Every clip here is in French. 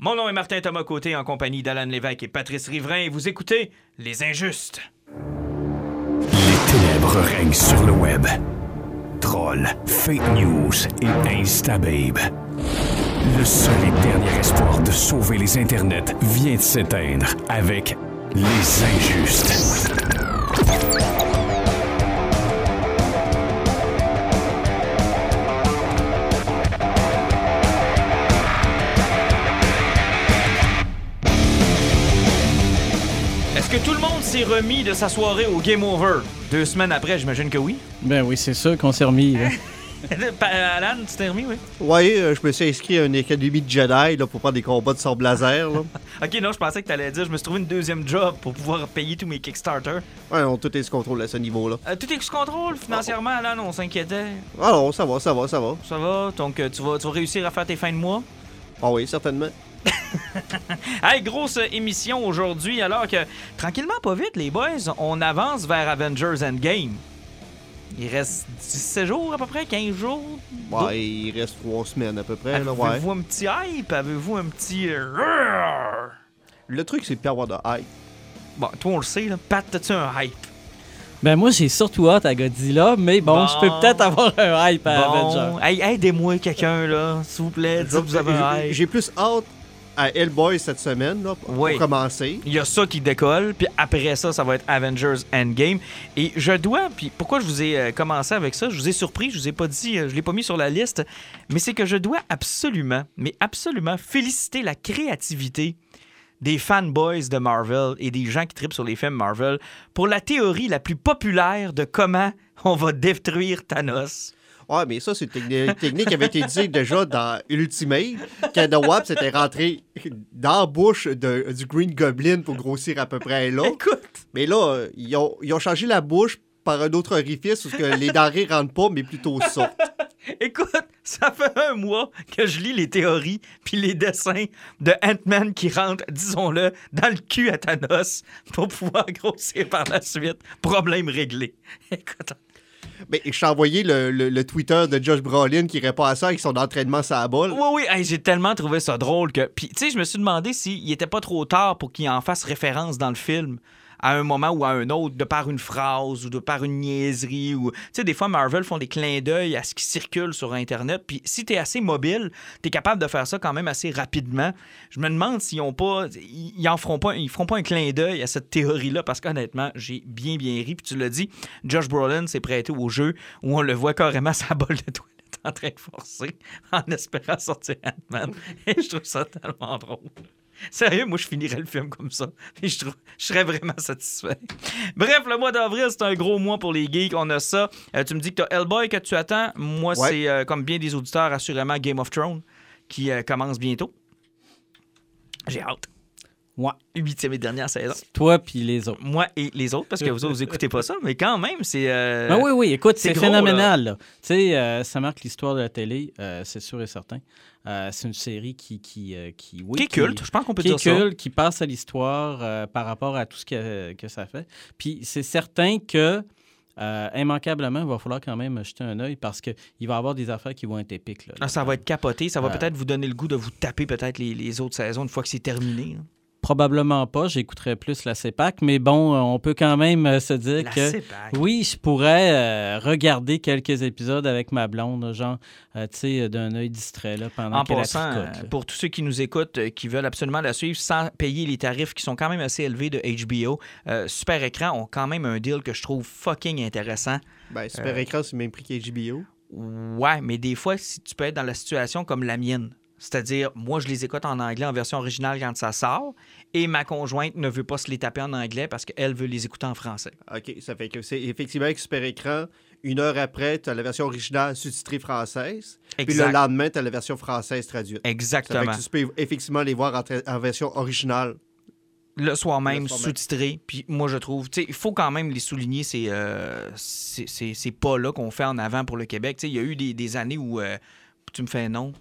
Mon nom est Martin Thomas Côté en compagnie d'Alan Lévesque et Patrice Riverain et vous écoutez Les Injustes. Les ténèbres règnent sur le web. Trolls, fake news et instababe. Le seul et dernier espoir de sauver les internets vient de s'éteindre avec Les Injustes. S'est remis de sa soirée au Game Over? Deux semaines après, j'imagine que oui. Ben oui, c'est sûr qu'on s'est remis. là. Alan, tu t'es remis, oui? Oui, euh, je me suis inscrit à une académie de Jedi là, pour faire des combats de sable laser. Là. Ok, non, je pensais que t'allais dire, je me suis trouvé une deuxième job pour pouvoir payer tous mes Kickstarter. Ouais, on tout est sous contrôle à ce niveau-là. Euh, tout est sous contrôle financièrement, Alan, on s'inquiétait. Ah non, ça va, ça va, ça va. Ça va, donc euh, tu vas, tu vas réussir à faire tes fins de mois? Ah oui, certainement. Hey, grosse émission aujourd'hui, alors que tranquillement, pas vite, les boys, on avance vers Avengers Endgame. Il reste 17 jours à peu près, 15 jours? Ouais, il reste trois semaines à peu près. Là, ouais. Avez-vous un petit hype? Avez-vous un petit. euh? Le truc, c'est de pas avoir de hype. Bon, toi, on le sait, là. Pat, t'as-tu un hype? Ben moi, j'ai surtout hâte à Godzilla, mais bon, Bon. je peux peut-être avoir un hype à Avenger. Bon, hey, aidez-moi quelqu'un, là, s'il vous plaît. Dites que vous avez un J'ai- hype. J'ai plus hâte à Hellboy cette semaine, là, pour Oui. commencer. Il y a ça qui décolle, puis après ça, ça va être Avengers Endgame. Et je dois, puis pourquoi je vous ai euh, commencé avec ça, je vous ai surpris, je vous ai pas dit, euh, je l'ai pas mis sur la liste, mais c'est que je dois absolument, mais absolument féliciter la créativité des fanboys de Marvel et des gens qui tripent sur les films Marvel pour la théorie la plus populaire de comment on va détruire Thanos. Ouais, mais ça, c'est une techni- technique qui avait été dit déjà dans Ultimate, quand The Wap s'était rentré dans la bouche de- du Green Goblin pour grossir à peu près là. Écoute, Mais là, ils ont, ils ont changé la bouche par un autre orifice où que les denrées rentrent pas, mais plutôt sortent. Écoute, ça fait un mois que je lis les théories puis les dessins de Ant-Man qui rentre, disons-le, dans le cul à Thanos pour pouvoir grossir par la suite. Problème réglé. Écoute, Mais je t'ai envoyé le, le- Twitter de Josh Brolin qui répond à ça avec son entraînement sur la balle. oui, oui, j'ai tellement trouvé ça drôle que. Puis, tu sais, je me suis demandé s'il était pas trop tard pour qu'il en fasse référence dans le film à un moment ou à un autre, de par une phrase ou de par une niaiserie. ou Tu sais, des fois, Marvel font des clins d'œil à ce qui circule sur Internet. Puis si t'es assez mobile, t'es capable de faire ça quand même assez rapidement. Je me demande s'ils ont pas... Ils en feront pas... Ils feront pas un clin d'œil à cette théorie-là, parce qu'honnêtement, j'ai bien, bien ri. Puis tu l'as dit, Josh Brolin s'est prêté au jeu où on le voit carrément sa bolle de toilette en train de forcer en espérant sortir Ant-Man. Et je trouve ça tellement drôle. Sérieux, moi, je finirais le film comme ça. Et je, trouve, je serais vraiment satisfait. Bref, le mois d'avril, c'est un gros mois pour les geeks. On a ça. Euh, tu me dis que tu as Hellboy que tu attends. Moi, Ouais. c'est euh, comme bien des auditeurs, assurément Game of Thrones qui euh, commence bientôt. J'ai hâte. Ouais. Huitième et dernière saison. Toi puis les autres. Moi et les autres, parce que vous autres, vous écoutez pas ça, mais quand même, c'est. euh, Ah oui, oui, écoute, c'est phénoménal. là. Tu sais, euh, ça marque l'histoire de la télé, euh, c'est sûr et certain. Euh, c'est une série qui, qui, qui, oui, qui est culte, je pense qu'on peut qui est dire ça. culte, qui passe à l'histoire par rapport à tout ce que, que ça fait. Puis c'est certain que, euh, immanquablement, il va falloir quand même jeter un œil parce qu'il va y avoir des affaires qui vont être épiques. là. Ah, ça va être capoté. Ça va Euh, peut-être vous donner le goût de vous taper peut-être les, les autres saisons une fois que c'est terminé. là. Probablement pas, j'écouterais plus la CEPAC, mais bon, euh, on peut quand même euh, se dire La que CEPAC. oui, je pourrais euh, regarder quelques épisodes avec ma blonde, genre, euh, tu sais, d'un œil distrait là, pendant En qu'elle tricote, là. pour tous ceux qui nous écoutent, qui veulent absolument la suivre sans payer les tarifs qui sont quand même assez élevés de HBO, euh, Super Écran ont quand même un deal que je trouve fucking intéressant. Ben, Super Euh, Écran, c'est le même prix qu'HBO. Ouais, mais des fois, si tu peux être dans la situation comme la mienne, c'est-à-dire, moi, je les écoute en anglais en version originale quand ça sort, et ma conjointe ne veut pas se les taper en anglais parce qu'elle veut les écouter en français. OK, ça fait que c'est effectivement avec Super Écran, une heure après, tu as la version originale sous-titrée française. Puis le lendemain, tu as la version française traduite. Ça fait Exactement. que tu peux effectivement les voir en, version originale. Le soir même, sous-titré. Puis moi, je trouve, tu sais, il faut quand même les souligner, ces, euh, ces, ces- ces pas-là qu'on fait en avant pour le Québec. Tu sais, il y a eu des, des années où euh, tu me fais non.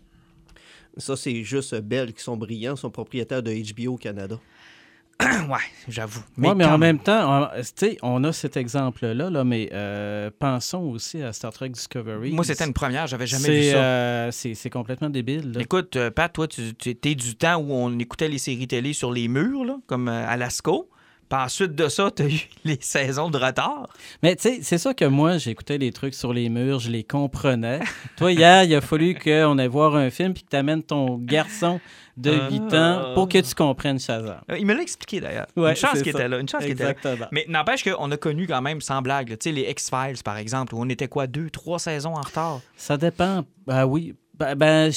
Ça, c'est juste Bell qui sont brillants, sont propriétaires de HBO au Canada. ouais, j'avoue. Mais, mais en même temps, on, tu sais, on a cet exemple-là, là, mais euh, pensons aussi à Star Trek Discovery. Moi, c'était une première, j'avais jamais vu C'est ça. euh, c'est complètement débile. là. Écoute, euh, Pat, toi, tu tu- t'es du temps où on écoutait les séries télé sur les murs, là, comme euh, à Lasco. Puis ensuite de ça, t'as eu les saisons de retard. Mais tu sais, c'est ça que moi, j'écoutais les trucs sur les murs, je les comprenais. Toi, hier, il a fallu qu'on aille voir un film puis que tu amènes ton garçon de Ah. 8 ans pour que tu comprennes Shazam. Euh, Il me l'a expliqué d'ailleurs. Ouais, une chance qu'il était là. Une chance qu'il était là. Exactement. Mais n'empêche qu'on a connu quand même, sans blague, tu sais, les X-Files, par exemple, où on était quoi, deux, trois saisons en retard? Ça dépend. Ben oui. Ben, ben,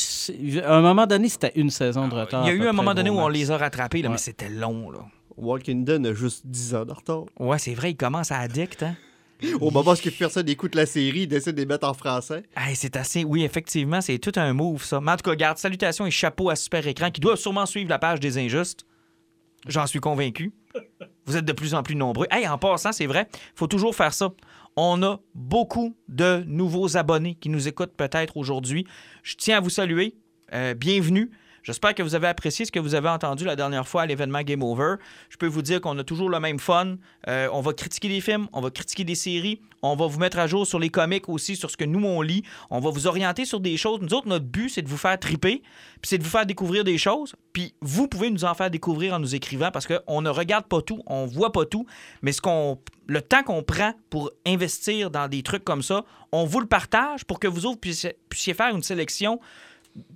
à un moment donné, c'était une saison de retard. Il y a eu un moment donné où on les a rattrapés, là, Ouais. mais c'était long. Là. Walking Dead a juste 10 ans de retard. Ouais, c'est vrai, il commence à addict. Hein? Au moment où personne écoute la série, il décide de les mettre en français. Hey, c'est assez. Oui, effectivement, c'est tout un move, ça. Mais en tout cas, garde, salutations et chapeau à Super Écran qui doit sûrement suivre la page des injustes. J'en suis convaincu. Vous êtes de plus en plus nombreux. Hey, en passant, c'est vrai, faut toujours faire ça. On a beaucoup de nouveaux abonnés qui nous écoutent peut-être aujourd'hui. Je tiens à vous saluer. Euh, bienvenue. J'espère que vous avez apprécié ce que vous avez entendu la dernière fois à l'événement Game Over. Je peux vous dire qu'on a toujours le même fun. Euh, on va critiquer des films, on va critiquer des séries, on va vous mettre à jour sur les comics aussi, sur ce que nous on lit. On va vous orienter sur des choses. Nous autres, notre but, c'est de vous faire triper, puis c'est de vous faire découvrir des choses. Puis vous pouvez nous en faire découvrir en nous écrivant parce qu'on ne regarde pas tout, on voit pas tout, mais ce qu'on, le temps qu'on prend pour investir dans des trucs comme ça, on vous le partage pour que vous autres puissiez, puissiez faire une sélection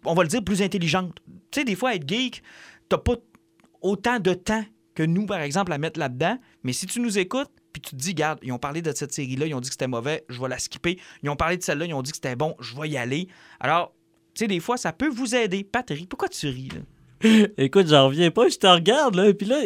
on va le dire, plus intelligente. Tu sais, des fois, être geek, t'as pas autant de temps que nous, par exemple, à mettre là-dedans. Mais si tu nous écoutes, puis tu te dis, regarde, ils ont parlé de cette série-là, ils ont dit que c'était mauvais, je vais la skipper. Ils ont parlé de celle-là, ils ont dit que c'était bon, je vais y aller. Alors, tu sais, des fois, ça peut vous aider. Patrick, pourquoi tu ris, là? Écoute, j'en reviens pas, je te regarde, là, et puis là,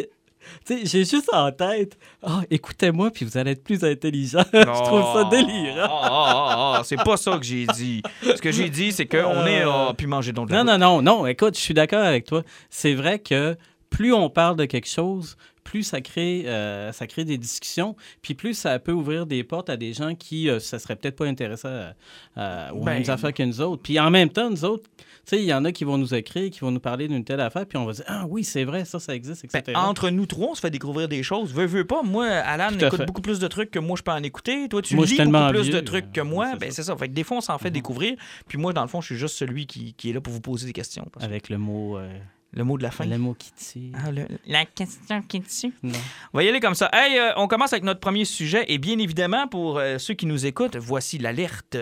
j'ai juste en tête, ah, écoutez-moi, puis vous allez être plus intelligent. je trouve ça délirant. Ah, ah, ah, ah, c'est pas ça que j'ai dit. Ce que j'ai dit, c'est qu'on est. Ah, puis manger donc de la Non, non, non, non, écoute, je suis d'accord avec toi. C'est vrai que plus on parle de quelque chose, plus ça crée, euh, ça crée des discussions, puis plus ça peut ouvrir des portes à des gens qui ne seraient peut-être pas intéressés à- à- aux Ben- mêmes affaires que nous autres. Puis en même temps, nous autres, tu sais, il y en a qui vont nous écrire, qui vont nous parler d'une telle affaire, puis on va dire Ah oui, c'est vrai, ça, ça existe, etc. Ben, entre nous trois, on se fait découvrir des choses. Veux, veux pas. Moi, Alan écoute fait. beaucoup plus de trucs que moi, je peux en écouter. Toi, tu Moi, lis beaucoup plus vieux, de trucs que moi. c'est Ben, ça. c'est ça. Fait que des fois, on s'en fait découvrir. Puis moi, dans le fond, je suis juste celui qui, qui est là pour vous poser des questions. parce Avec le mot, euh, Le mot de la fin. le mot qui tire. Ah, le- la question qui. Non. On va y aller comme ça. Hey, euh, on commence avec notre premier sujet. Et bien évidemment, pour euh, ceux qui nous écoutent, voici l'alerte.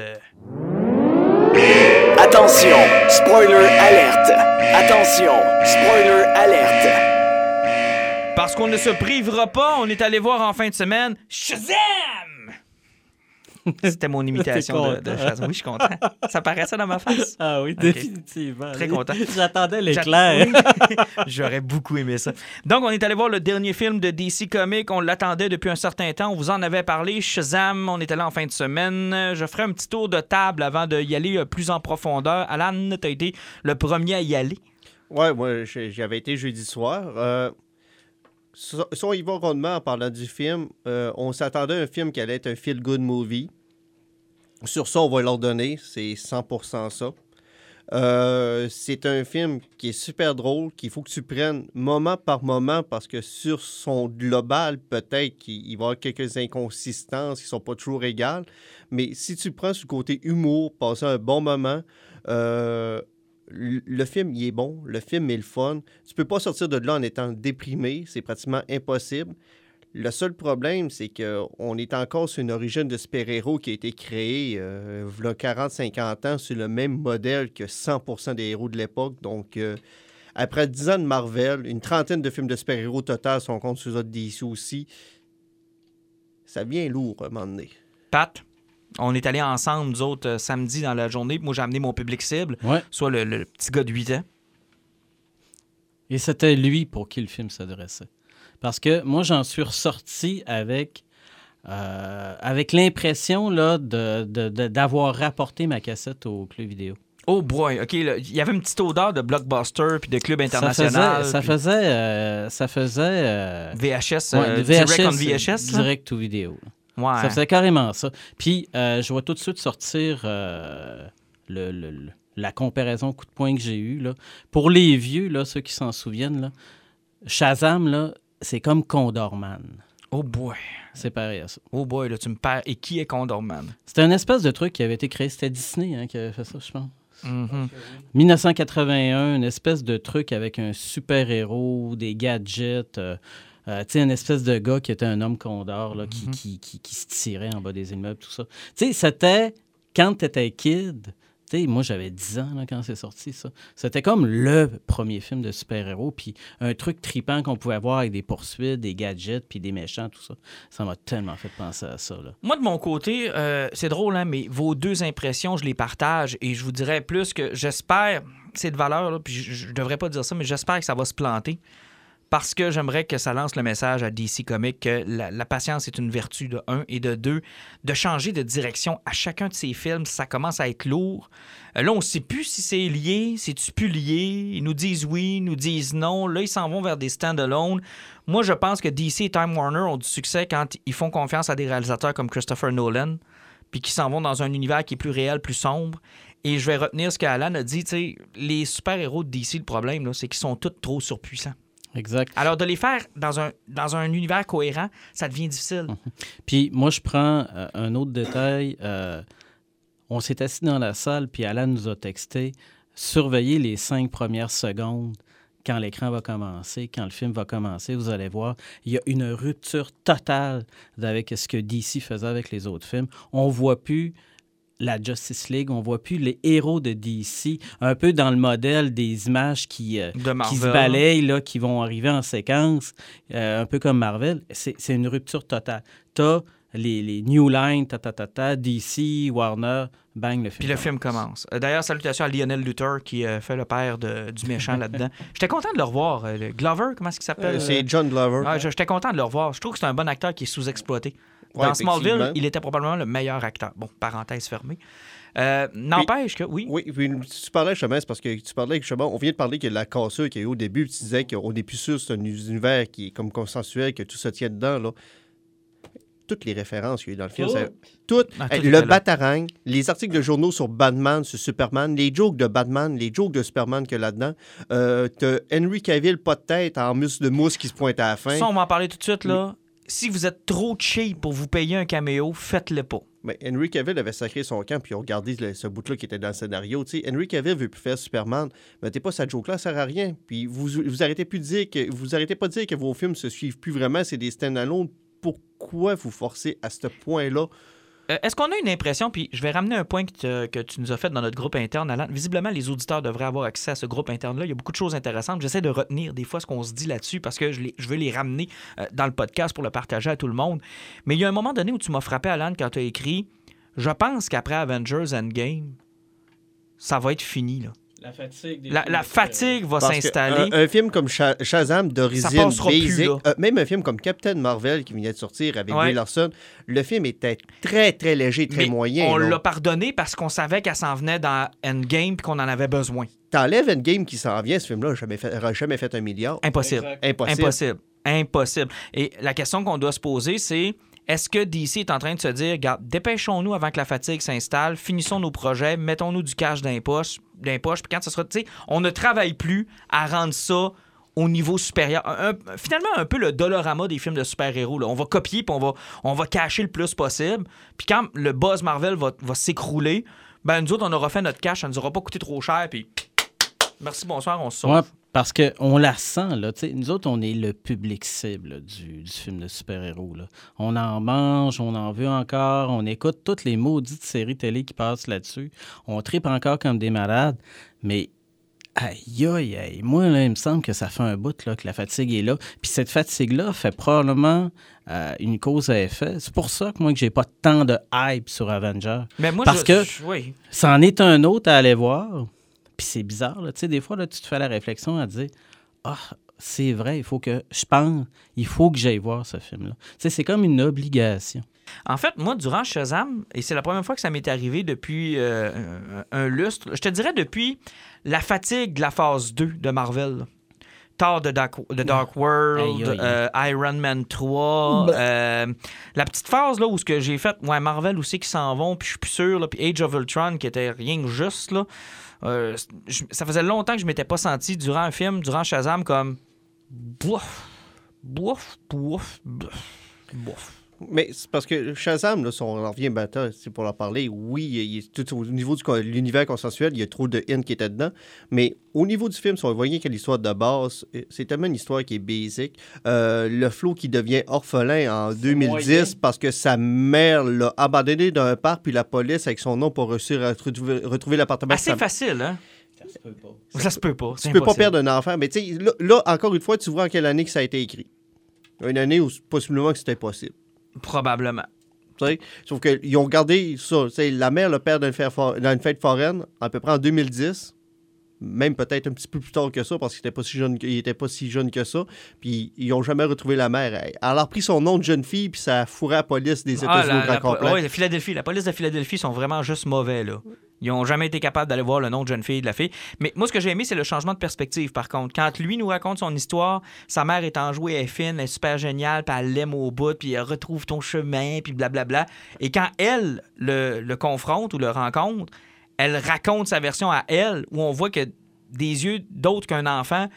Attention, spoiler alerte. Attention, spoiler alerte. Parce qu'on ne se privera pas, on est allé voir en fin de semaine Shazam! C'était mon imitation de, de Shazam. Oui, je suis content. Ça paraissait dans ma face. Ah oui, définitivement. Très content. J'attendais l'éclair. J'aurais beaucoup aimé ça. Donc, on est allé voir le dernier film de DC Comics. On l'attendait depuis un certain temps. On vous en avait parlé. Shazam, on était là en fin de semaine. Je ferai un petit tour de table avant d'y aller euh, plus en profondeur. Alan, tu as été le premier à y aller? Ouais, moi, j'avais été jeudi soir. Euh, si si on y va rondement en parlant du film, euh, on s'attendait à un film qui allait être un feel-good movie. Sur ça, on va leur donner. C'est 100% ça. Euh, c'est un film qui est super drôle, qu'il faut que tu prennes moment par moment parce que sur son global, peut-être qu'il il va y avoir quelques inconsistances qui sont pas toujours égales. Mais si tu prends ce côté humour, passer un bon moment, euh, le le film, il est bon. Le film est le fun. Tu peux pas sortir de là en étant déprimé. C'est pratiquement impossible. Le seul problème, c'est qu'on est encore sur une origine de super-héros qui a été créée euh, v'là 40-50 ans sur le même modèle que 100% des héros de l'époque. Donc, euh, après 10 ans de Marvel, une trentaine de films de super-héros total sont contre ceux autres DC aussi. Ça vient lourd à un moment donné. Pat, on est allés ensemble, nous autres, euh, samedi dans la journée. Moi, j'ai amené mon public cible, Ouais. soit le, le petit gars de 8 ans. Et c'était lui pour qui le film s'adressait? Parce que moi, j'en suis ressorti avec, euh, avec l'impression là, de, de- de- d'avoir rapporté ma cassette au club vidéo. Oh boy, OK, il y avait une petite odeur de blockbuster puis de club Ça international. faisait, ça puis faisait, euh, ça faisait euh, VHS, ouais, direct on VHS, direct to vidéo. Ouais. Ça faisait carrément ça. Puis, je vois tout de suite sortir le, le- le- la comparaison coup de poing que j'ai eue. Là. Pour les vieux, là, ceux qui s'en souviennent, là, Shazam, là, c'est comme Condorman. Oh boy. C'est pareil à ça. Oh boy, là, tu me perds. Et qui est Condorman? C'était un espèce de truc qui avait été créé. C'était Disney hein, qui avait fait ça, je pense. Mhm. 1981, une espèce de truc avec un super-héros, des gadgets. euh, euh, tu sais, une espèce de gars qui était un homme condor là, qui, qui, qui- qui se tirait en bas des immeubles, tout ça. Tu sais, c'était quand tu étais kid. Moi, j'avais 10 ans quand c'est sorti, ça. C'était comme le premier film de super-héros, puis un truc tripant qu'on pouvait voir avec des poursuites, des gadgets, puis des méchants, tout ça. Ça m'a tellement fait penser à ça, là. Moi, de mon côté, euh, c'est drôle, hein, mais vos deux impressions, je les partage et je vous dirais plus que j'espère, c'est de valeur, puis je, je devrais pas dire ça, mais j'espère que ça va se planter. Parce que j'aimerais que ça lance le message à DC Comics que la, patience est une vertu de un et de deux, de changer de direction à chacun de ces films, ça commence à être lourd. Euh, là, on ne sait plus si c'est lié, si tu plus lié? Ils nous disent oui, ils nous disent non. Là, ils s'en vont vers des stand-alone. Moi, je pense que DC et Time Warner ont du succès quand ils font confiance à des réalisateurs comme Christopher Nolan, puis qui s'en vont dans un univers qui est plus réel, plus sombre. Et je vais retenir ce qu'Alan a dit, les super-héros de DC, le problème, c'est qu'ils sont tous trop surpuissants. Exact. Alors, de les faire dans un, dans un univers cohérent, ça devient difficile. Puis moi, je prends euh, un autre détail. euh, on s'est assis dans la salle, puis Alan nous a texté surveillez les cinq premières secondes quand l'écran va commencer, quand le film va commencer. Vous allez voir, il y a une rupture totale avec ce que DC faisait avec les autres films. On voit plus la Justice League, on voit plus les héros de DC, un peu dans le modèle des images qui, euh, qui se balayent, là, qui vont arriver en séquence, euh, un peu comme Marvel. C'est c'est une rupture totale. T'as les, les New Line, ta, ta, ta, ta, DC, Warner, bang, le film. Puis le film commence. Euh, D'ailleurs, salutations à Lionel Luther qui euh, fait le père de- du méchant là-dedans. J'étais content de le revoir. Glover, comment est-ce qu'il s'appelle? Euh, c'est John Glover. Je- J'étais content de le revoir. Je trouve que c'est un bon acteur qui est sous-exploité. Ouais, Dans Smallville, il était probablement le meilleur acteur. Bon, parenthèse fermée. Euh, N'empêche que, oui. Oui, puis tu parlais justement, c'est parce que tu parlais justement, on vient de parler que la cassure qu'il y a eu au début, puis tu disais qu'on n'est plus sûr que c'est un univers qui est comme consensuel, que tout se tient dedans, là. Toutes les références qu'il y a eu dans le film, c'est toutes. Ah, tout le. Batarang, les articles de journaux sur Batman, sur Superman, les jokes de Batman, les jokes de Superman qu'il y a là-dedans. Euh, T'as Henry Cavill, pas de tête, en muscle de mousse qui se pointe à la fin. Ça, on va en parler tout de suite. là. Si vous êtes trop cheap pour vous payer un caméo, faites-le pas. Mais Henry Cavill avait sacré son camp, puis on regardait ce bout-là qui était dans le scénario. Henry Cavill veut plus faire Superman. Mais t'es pas sa joke-là, ça sert à rien. Puis vous, vous arrêtez plus de dire que vous arrêtez pas de dire que vos films se suivent plus vraiment, c'est des stand-alone. Pourquoi vous forcez à ce point-là? Euh, Est-ce qu'on a une impression, puis je vais ramener un point que, tu nous as fait dans notre groupe interne, Alan. Visiblement, les auditeurs devraient avoir accès à ce groupe interne-là. Il y a beaucoup de choses intéressantes. J'essaie de retenir des fois ce qu'on se dit là-dessus parce que je veux les ramener euh, dans le podcast pour le partager à tout le monde. Mais il y a un moment donné où tu m'as frappé, Alan, quand tu as écrit Je pense qu'après Avengers Endgame, ça va être fini. Là. La fatigue. des La, films la de super-héros. fatigue va s'installer. Un, un film comme Sha- Shazam d'origine basic, euh, même un film comme Captain Marvel qui venait de sortir avec Ouais. Brie Larson, le film était très, très léger, très Mais moyen. on l'a pardonné parce qu'on savait qu'elle s'en venait dans Endgame et qu'on en avait besoin. T'enlèves Endgame qui s'en vient, ce film-là, jamais fait, aurait jamais fait un milliard. Impossible. Impossible. Impossible. Impossible. Et la question qu'on doit se poser, c'est est-ce que DC est en train de se dire, regarde, dépêchons-nous avant que la fatigue s'installe, finissons nos projets, mettons-nous du cash dans les poches, dans les poches, puis quand ce sera, tu sais, on ne travaille plus à rendre ça au niveau supérieur. Finalement, un peu le dolorama des films de super-héros. On va copier, puis on va, on va cacher le plus possible. Puis quand le buzz Marvel va, va s'écrouler, ben nous autres, on aura fait notre cash, ça ne nous aura pas coûté trop cher, puis merci, bonsoir, on se sauve. Ouais, parce qu'on la sent, là. Nous autres, on est le public cible là, du, du film de super-héros. On en mange, on en veut encore, on écoute toutes les maudites séries télé qui passent là-dessus. On tripe encore comme des malades. Mais aïe, aïe, aïe. Moi, là, il me semble que ça fait un bout là, que la fatigue est là. Puis cette fatigue-là fait probablement euh, une cause à effet. C'est pour ça que moi, que j'ai pas tant de hype sur Avengers. Mais moi, Parce je- que- oui. C'en est un autre à aller voir. Puis c'est bizarre, là. Tu sais, des fois, là, tu te fais la réflexion à dire Ah, c'est vrai, il faut que. Je pense, il faut que j'aille voir ce film-là. Tu sais, c'est comme une obligation. En fait, moi, durant Shazam, et c'est la première fois que ça m'est arrivé depuis euh, un, lustre, je te dirais depuis la fatigue de la phase 2 de Marvel. Thor de Dark, de Dark World, euh, Iron Man 3, euh, la petite phase là où ce que j'ai fait, ouais, Marvel aussi qui s'en vont, puis je suis plus sûr, là, puis Age of Ultron qui était rien que juste là. Euh, ça faisait longtemps que je m'étais pas senti durant un film, durant Shazam comme bof, bouf, bouf, bouf, bouf. Mais c'est parce que Shazam, là, si on en revient maintenant, c'est pour en parler, oui, il est tout au niveau de l'univers consensuel, il y a trop de in qui étaient dedans. Mais au niveau du film, si on voyait que l'histoire de base, euh, c'est tellement une histoire qui est basic. Euh, le Flo qui devient orphelin en 2010 moyen. parce que sa mère l'a abandonné dans un parc, puis la police, avec son nom, pour réussir à retrouver, retrouver l'appartement. de Assez sa- facile, hein? Ça se peut pas. Ça se peut pas. Tu peux pas perdre un enfant. Mais tu sais, là, là, encore une fois, tu vois en quelle année que ça a été écrit. Une année où possiblement que c'était possible. Probablement. tu sais. Sauf qu'ils ont gardé ça. La mère, le père d'une fête, foraine, à peu près en 2010. Même peut-être un petit peu plus tard que ça, parce qu'il était pas si jeune, que- il était pas si jeune que ça. Puis ils ont jamais retrouvé la mère. Elle a repris son nom de jeune fille, puis ça a fourré la police des Ah, États-Unis la, au la, grand complet. ouais, la Philadelphie, la police de Philadelphie sont vraiment juste mauvais, là. Ils ont jamais été capables d'aller voir le nom de jeune fille de la fille. Mais moi, ce que j'ai aimé, c'est le changement de perspective, par contre. Quand lui nous raconte son histoire, sa mère est enjouée, elle est fine, elle est super géniale, puis elle l'aime au bout, puis elle retrouve ton chemin, puis blablabla. Et quand elle le, le confronte ou le rencontre, elle raconte sa version à elle, où on voit que des yeux d'autres qu'un enfant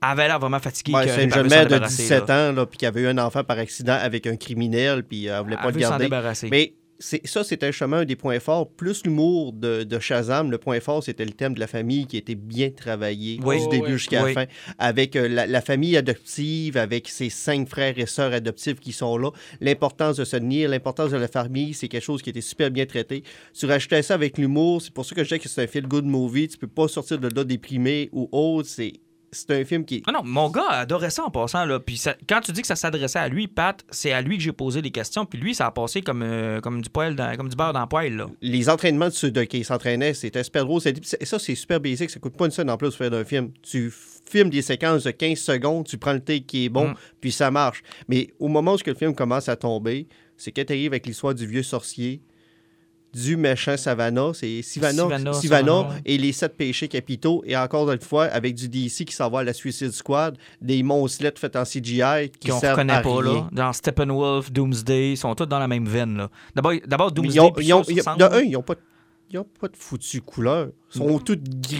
avait l'air vraiment fatigué. Ouais, c'est une jeune mère de débarrasser, 17 là. ans, là, puis qui avait eu un enfant par accident avec un criminel, puis elle voulait pas Elle le garder. Mais ça, c'était justement un des points forts. Plus l'humour de, de Shazam, le point fort, c'était le thème de la famille qui était bien travaillé Oui. du Oh, début jusqu'à Oui. la fin. Avec euh, la, la famille adoptive, avec ses cinq frères et sœurs adoptifs qui sont là. L'importance de se tenir, l'importance de la famille, c'est quelque chose qui était super bien traité. Tu rajoutais ça avec l'humour, c'est pour ça que je dis que c'est un feel-good movie. Tu peux pas sortir de là déprimé ou autre. C'est, c'est un film qui... Ah non, mon gars adorait ça en passant. Là. Puis ça- quand tu dis que ça s'adressait à lui, Pat, c'est à lui que j'ai posé les questions. Puis lui, ça a passé comme, euh, comme, du, dans- comme du beurre dans le poêle. Là. les entraînements de ceux de, qui s'entraînaient, c'était super drôle. Ça, c'est super basic. Ça coûte pas une scène en plus de faire d'un film. Tu filmes des séquences de 15 secondes, tu prends le take qui est bon, Mm. puis ça marche. Mais au moment où le film commence à tomber, c'est quand tu avec l'histoire du vieux sorcier, du méchant Savannah, c'est Sivana, Sivana, et les sept péchés capitaux, et encore une fois, avec du DC qui s'en va à la Suicide Squad, des monslettes faites en CGI qui Qu'on reconnaît à pas. Là. Dans Steppenwolf, Doomsday, ils sont tous dans la même veine. là. D'abord, Doomsday. Ils ont, puis ils ont- ça, ça ils ont- ressemble. de un, ils n'ont pas, ils ont pas de foutu couleur. Ils sont tous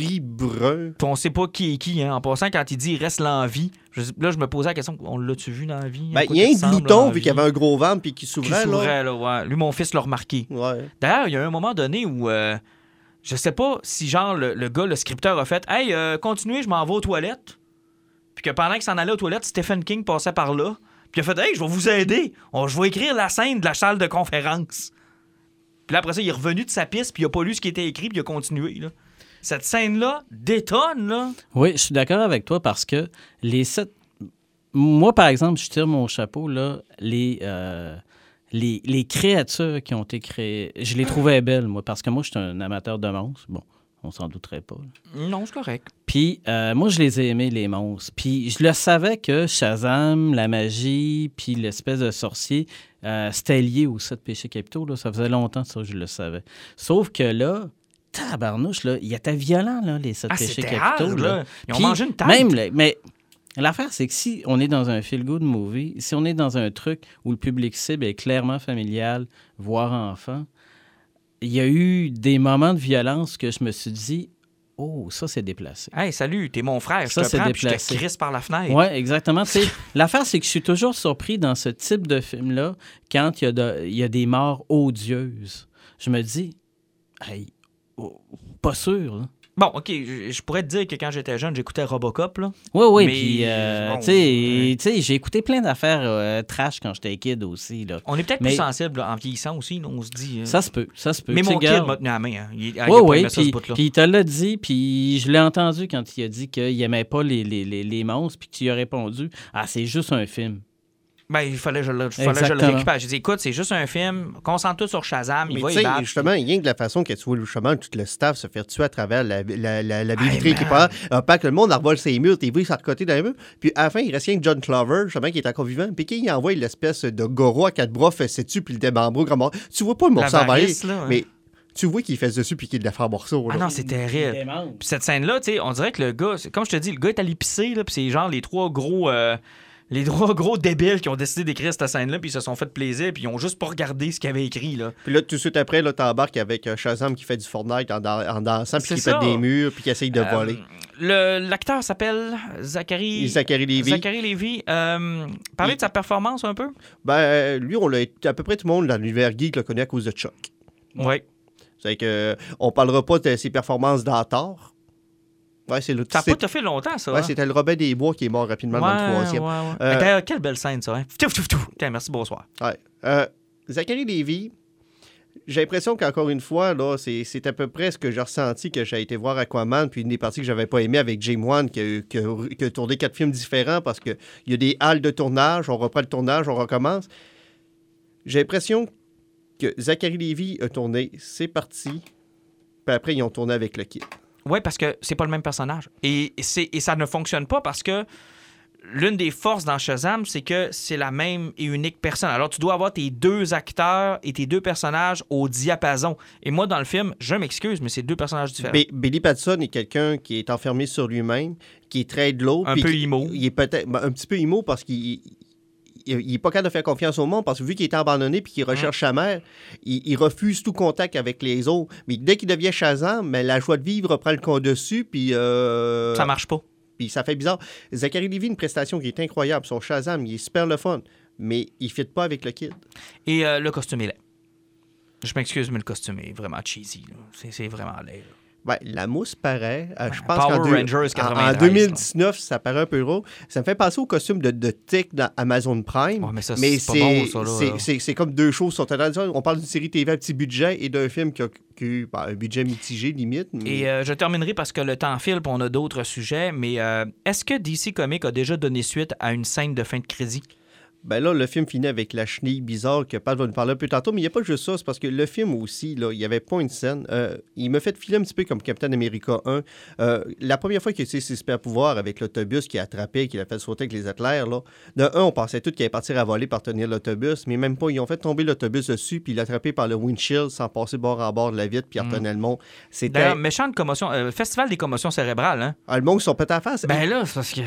gris-brun. Puis on sait pas qui est qui. Hein. En passant, quand il dit il reste l'envie, je- là, je me posais la question on l'a-tu vu dans la vie? Ben, il y a un glouton, vu qu'il y avait un gros ventre puis qui Qui s'ouvrait. là. s'ouvrait, là, ouais. Lui, mon fils l'a remarqué. Ouais. D'ailleurs, il y a un moment donné où euh, je sais pas si genre le, le gars, le scripteur a fait Hey, euh, continuez, je m'en vais aux toilettes. Puis que pendant qu'il s'en allait aux toilettes, Stephen King passait par là. Puis il a fait Hey, je vais vous aider. Je vais écrire la scène de la salle de conférence. Puis là, après ça, il est revenu de sa piste, puis il a pas lu ce qui était écrit, puis il a continué. Là. Cette scène-là détonne, là. Oui, je suis d'accord avec toi parce que les sept. Moi, par exemple, je tire mon chapeau, là, les, euh, les, les créatures qui ont été créées, je les trouvais belles, moi, parce que moi, je suis un amateur de monstres. Bon, on s'en douterait pas. là. Non, c'est correct. Puis, euh, moi, je les ai aimés, les monstres. Puis, je le savais que Shazam, la magie, puis l'espèce de sorcier, euh, c'était lié aux sept péchés capitaux. Là. Ça faisait longtemps, ça, je le savais. Sauf que là, tabarnouche, là, il était violent, là, les sept Ah, péchés capitaux. hard, là. là. Ils ont Puis, mangé une tête. Même, mais l'affaire, c'est que si on est dans un feel-good movie, si on est dans un truc où le public cible est clairement familial, voire enfant, il y a eu des moments de violence que je me suis dit, oh, ça, c'est déplacé. Hey, salut, t'es mon frère. Ça, je te c'est prends, puis je te déplacé. crisse par la fenêtre. Oui, exactement. L'affaire, c'est que je suis toujours surpris dans ce type de film-là quand il y, a de- il y a des morts odieuses. Je me dis, hey, pas sûr. Là. Bon, OK, je, je pourrais te dire que quand j'étais jeune, j'écoutais Robocop, là. Oui, oui, Mais, puis, euh, bon, tu sais, j'ai écouté plein d'affaires euh, trash quand j'étais kid aussi. Là. On est peut-être Mais- plus sensible en vieillissant aussi, on se dit. euh, Ça se peut, ça se peut. mais mon kid m'a tenu la main. Hein. Il, Oui, oui, puis, puis il te l'a dit, puis je l'ai entendu quand il a dit qu'il n'aimait pas les, les, les, les monstres, puis que tu lui as répondu « Ah, c'est juste un film. Ben, il fallait que je le, il fallait que je le récupère. J'ai dit, écoute, c'est juste un film, concentre-toi sur Shazam, il Mais va tu y battre. justement, rien que de la façon que tu vois justement tout le staff se faire tuer à travers la, la, la, la billetterie qui part. Un pas que le monde envoie ses murs, t'es vu s'arcoter dans les murs. Puis à la fin, il reste rien que John Clover, justement, qui est encore vivant. Puis qui envoie l'espèce de goro à quatre bras, fait dessus, puis le démembre grand mort. Tu vois pas le morceau là, hein. mais tu vois qu'il fait dessus, puis qu'il le fait en morceaux. là. Ah non, c'est terrible. Puis cette scène-là, tu sais, on dirait que le gars, comme je te dis, le gars est allé pisser, là, puis c'est genre les trois gros. euh, Les trois gros débiles qui ont décidé d'écrire cette scène-là, puis ils se sont fait plaisir, puis ils ont juste pas regardé ce qu'ils avaient écrit. Là. Puis là, tout de suite après, là, t'embarques avec euh, Shazam qui fait du Fortnite en, dan- en dansant, puis qui pète des murs, puis qui essaye de Euh, voler. le- L'acteur s'appelle Zachary. Zachary Levi. Zachary Lévy. Euh, parlez Il- de sa performance un peu. Ben, lui, on l'a à peu près tout le monde dans l'univers geek le connaît à cause de Chuck. Oui. C'est que on parlera pas de ses performances d'Ator. Ouais, c'est le Ça n'a pas tout fait longtemps, ça. ouais, hein? c'était le Robin des Bois qui est mort rapidement dans le troisième. ouais, ouais. Euh, quelle belle scène, ça. Hein? Tiens, merci, bonsoir. Ouais. Euh, Zachary Lévy, j'ai l'impression qu'encore une fois, là, c'est c'est à peu près ce que j'ai ressenti que j'ai été voir Aquaman, puis une des parties que j'avais pas aimé avec James Wan, qui a, qui a- qui a tourné quatre films différents parce qu'il y a des halles de tournage, on reprend le tournage, on recommence. J'ai l'impression que Zachary Lévy a tourné, c'est parti, puis après, ils ont tourné avec le kit. Oui, parce que c'est pas le même personnage. Et, c'est- et ça ne fonctionne pas parce que l'une des forces dans Shazam, c'est que c'est la même et unique personne. Alors, tu dois avoir tes deux acteurs et tes deux personnages au diapason. Et moi, dans le film, je m'excuse, mais c'est deux personnages différents. Bi- Billy Patterson est quelqu'un qui est enfermé sur lui-même, qui est très de l'eau. Un peu qui- emo. Il est peut-être ben, un petit peu emo parce qu'il il, il est pas capable de faire confiance au monde parce que vu qu'il est abandonné puis qu'il Hein? recherche sa mère, il, il refuse tout contact avec les autres. Mais dès qu'il devient Shazam, mais la joie de vivre reprend le compte dessus puis euh, Ça marche pas. puis ça fait bizarre. Zachary Levy, une prestation qui est incroyable. Son Shazam, il est super le fun, mais il fit pas avec le kid. Et euh, le costume est laid. Je m'excuse, mais le costume est vraiment cheesy. C'est c'est vraiment laid. là. Ouais, la mousse paraît. Euh, je pense Power qu'en Rangers en- en, 93, 2019, ça paraît un peu gros. Ça me fait penser au costume de, de Tick dans Amazon Prime. Ouais, mais ça, c'est pas bon, ça, là. c'est- comme deux choses. Sont on parle d'une série TV à petit budget et d'un film qui a, qui a eu ben, un budget mitigé, limite. mais- Et euh, je terminerai parce que le temps file on a d'autres sujets, mais euh, est-ce que DC Comics a déjà donné suite à une scène de fin de crédit? Ben là, le film finit avec la chenille bizarre que Pat va nous parler un peu tantôt, mais il n'y a pas juste ça, c'est parce que le film aussi, là, il n'y avait pas une scène. euh, il me fait filer un petit peu comme Captain America 1. Euh, la première fois qu'il a utilisé ses super pouvoirs avec l'autobus qui a attrapé, qui a fait sauter avec les athlètes, là, de un, on pensait tout qu'il allait partir à voler par tenir l'autobus, mais même pas. Ils ont fait tomber l'autobus dessus, puis il l'a attrapé par le windshield sans passer bord en bord de la vitre, puis il retenait le monde. C'était. D'ailleurs, méchante commotion, euh, festival des commotions cérébrales, hein? Ah, le monde qui sont pétés à face. Ben là, c'est parce que.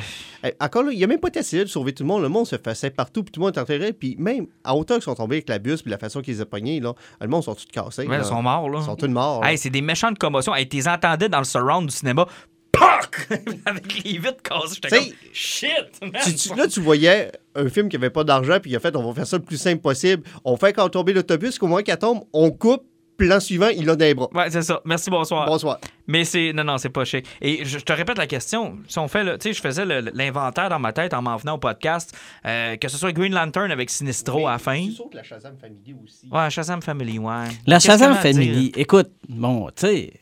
Encore là, il a même pas essayé de sauver tout le monde. Le monde se faisait partout, puis tout le monde est enterré. Puis même à hauteur qu'ils sont tombés avec la bus, puis la façon qu'ils les ont pognés, là, le monde sont tous cassés. Ouais, là? ils sont morts, là. Ils sont tous morts. Hey, c'est des méchantes commotions. Hey, t'es entendais dans le surround du cinéma. POC! Avec les vitres cassées. J'étais comme. Shit! man. Tu- tu- là, tu voyais un film qui avait pas d'argent, puis il a fait on va faire ça le plus simple possible. On fait quand tomber l'autobus, qu'au moins qu'elle tombe, on coupe, plan suivant, il a des bras. Ouais, c'est ça. Merci, bonsoir. Bonsoir. Mais c'est. Non, non, c'est pas chic. Et je, je te répète la question. Si on fait le. Tu sais, je faisais l'inventaire dans ma tête en m'en venant au podcast. euh, que ce soit Green Lantern avec Sinistro à la fin. C'est sûr que la Shazam Family aussi. Ouais, Shazam Family, ouais. La Shazam? Family, écoute, bon, tu sais,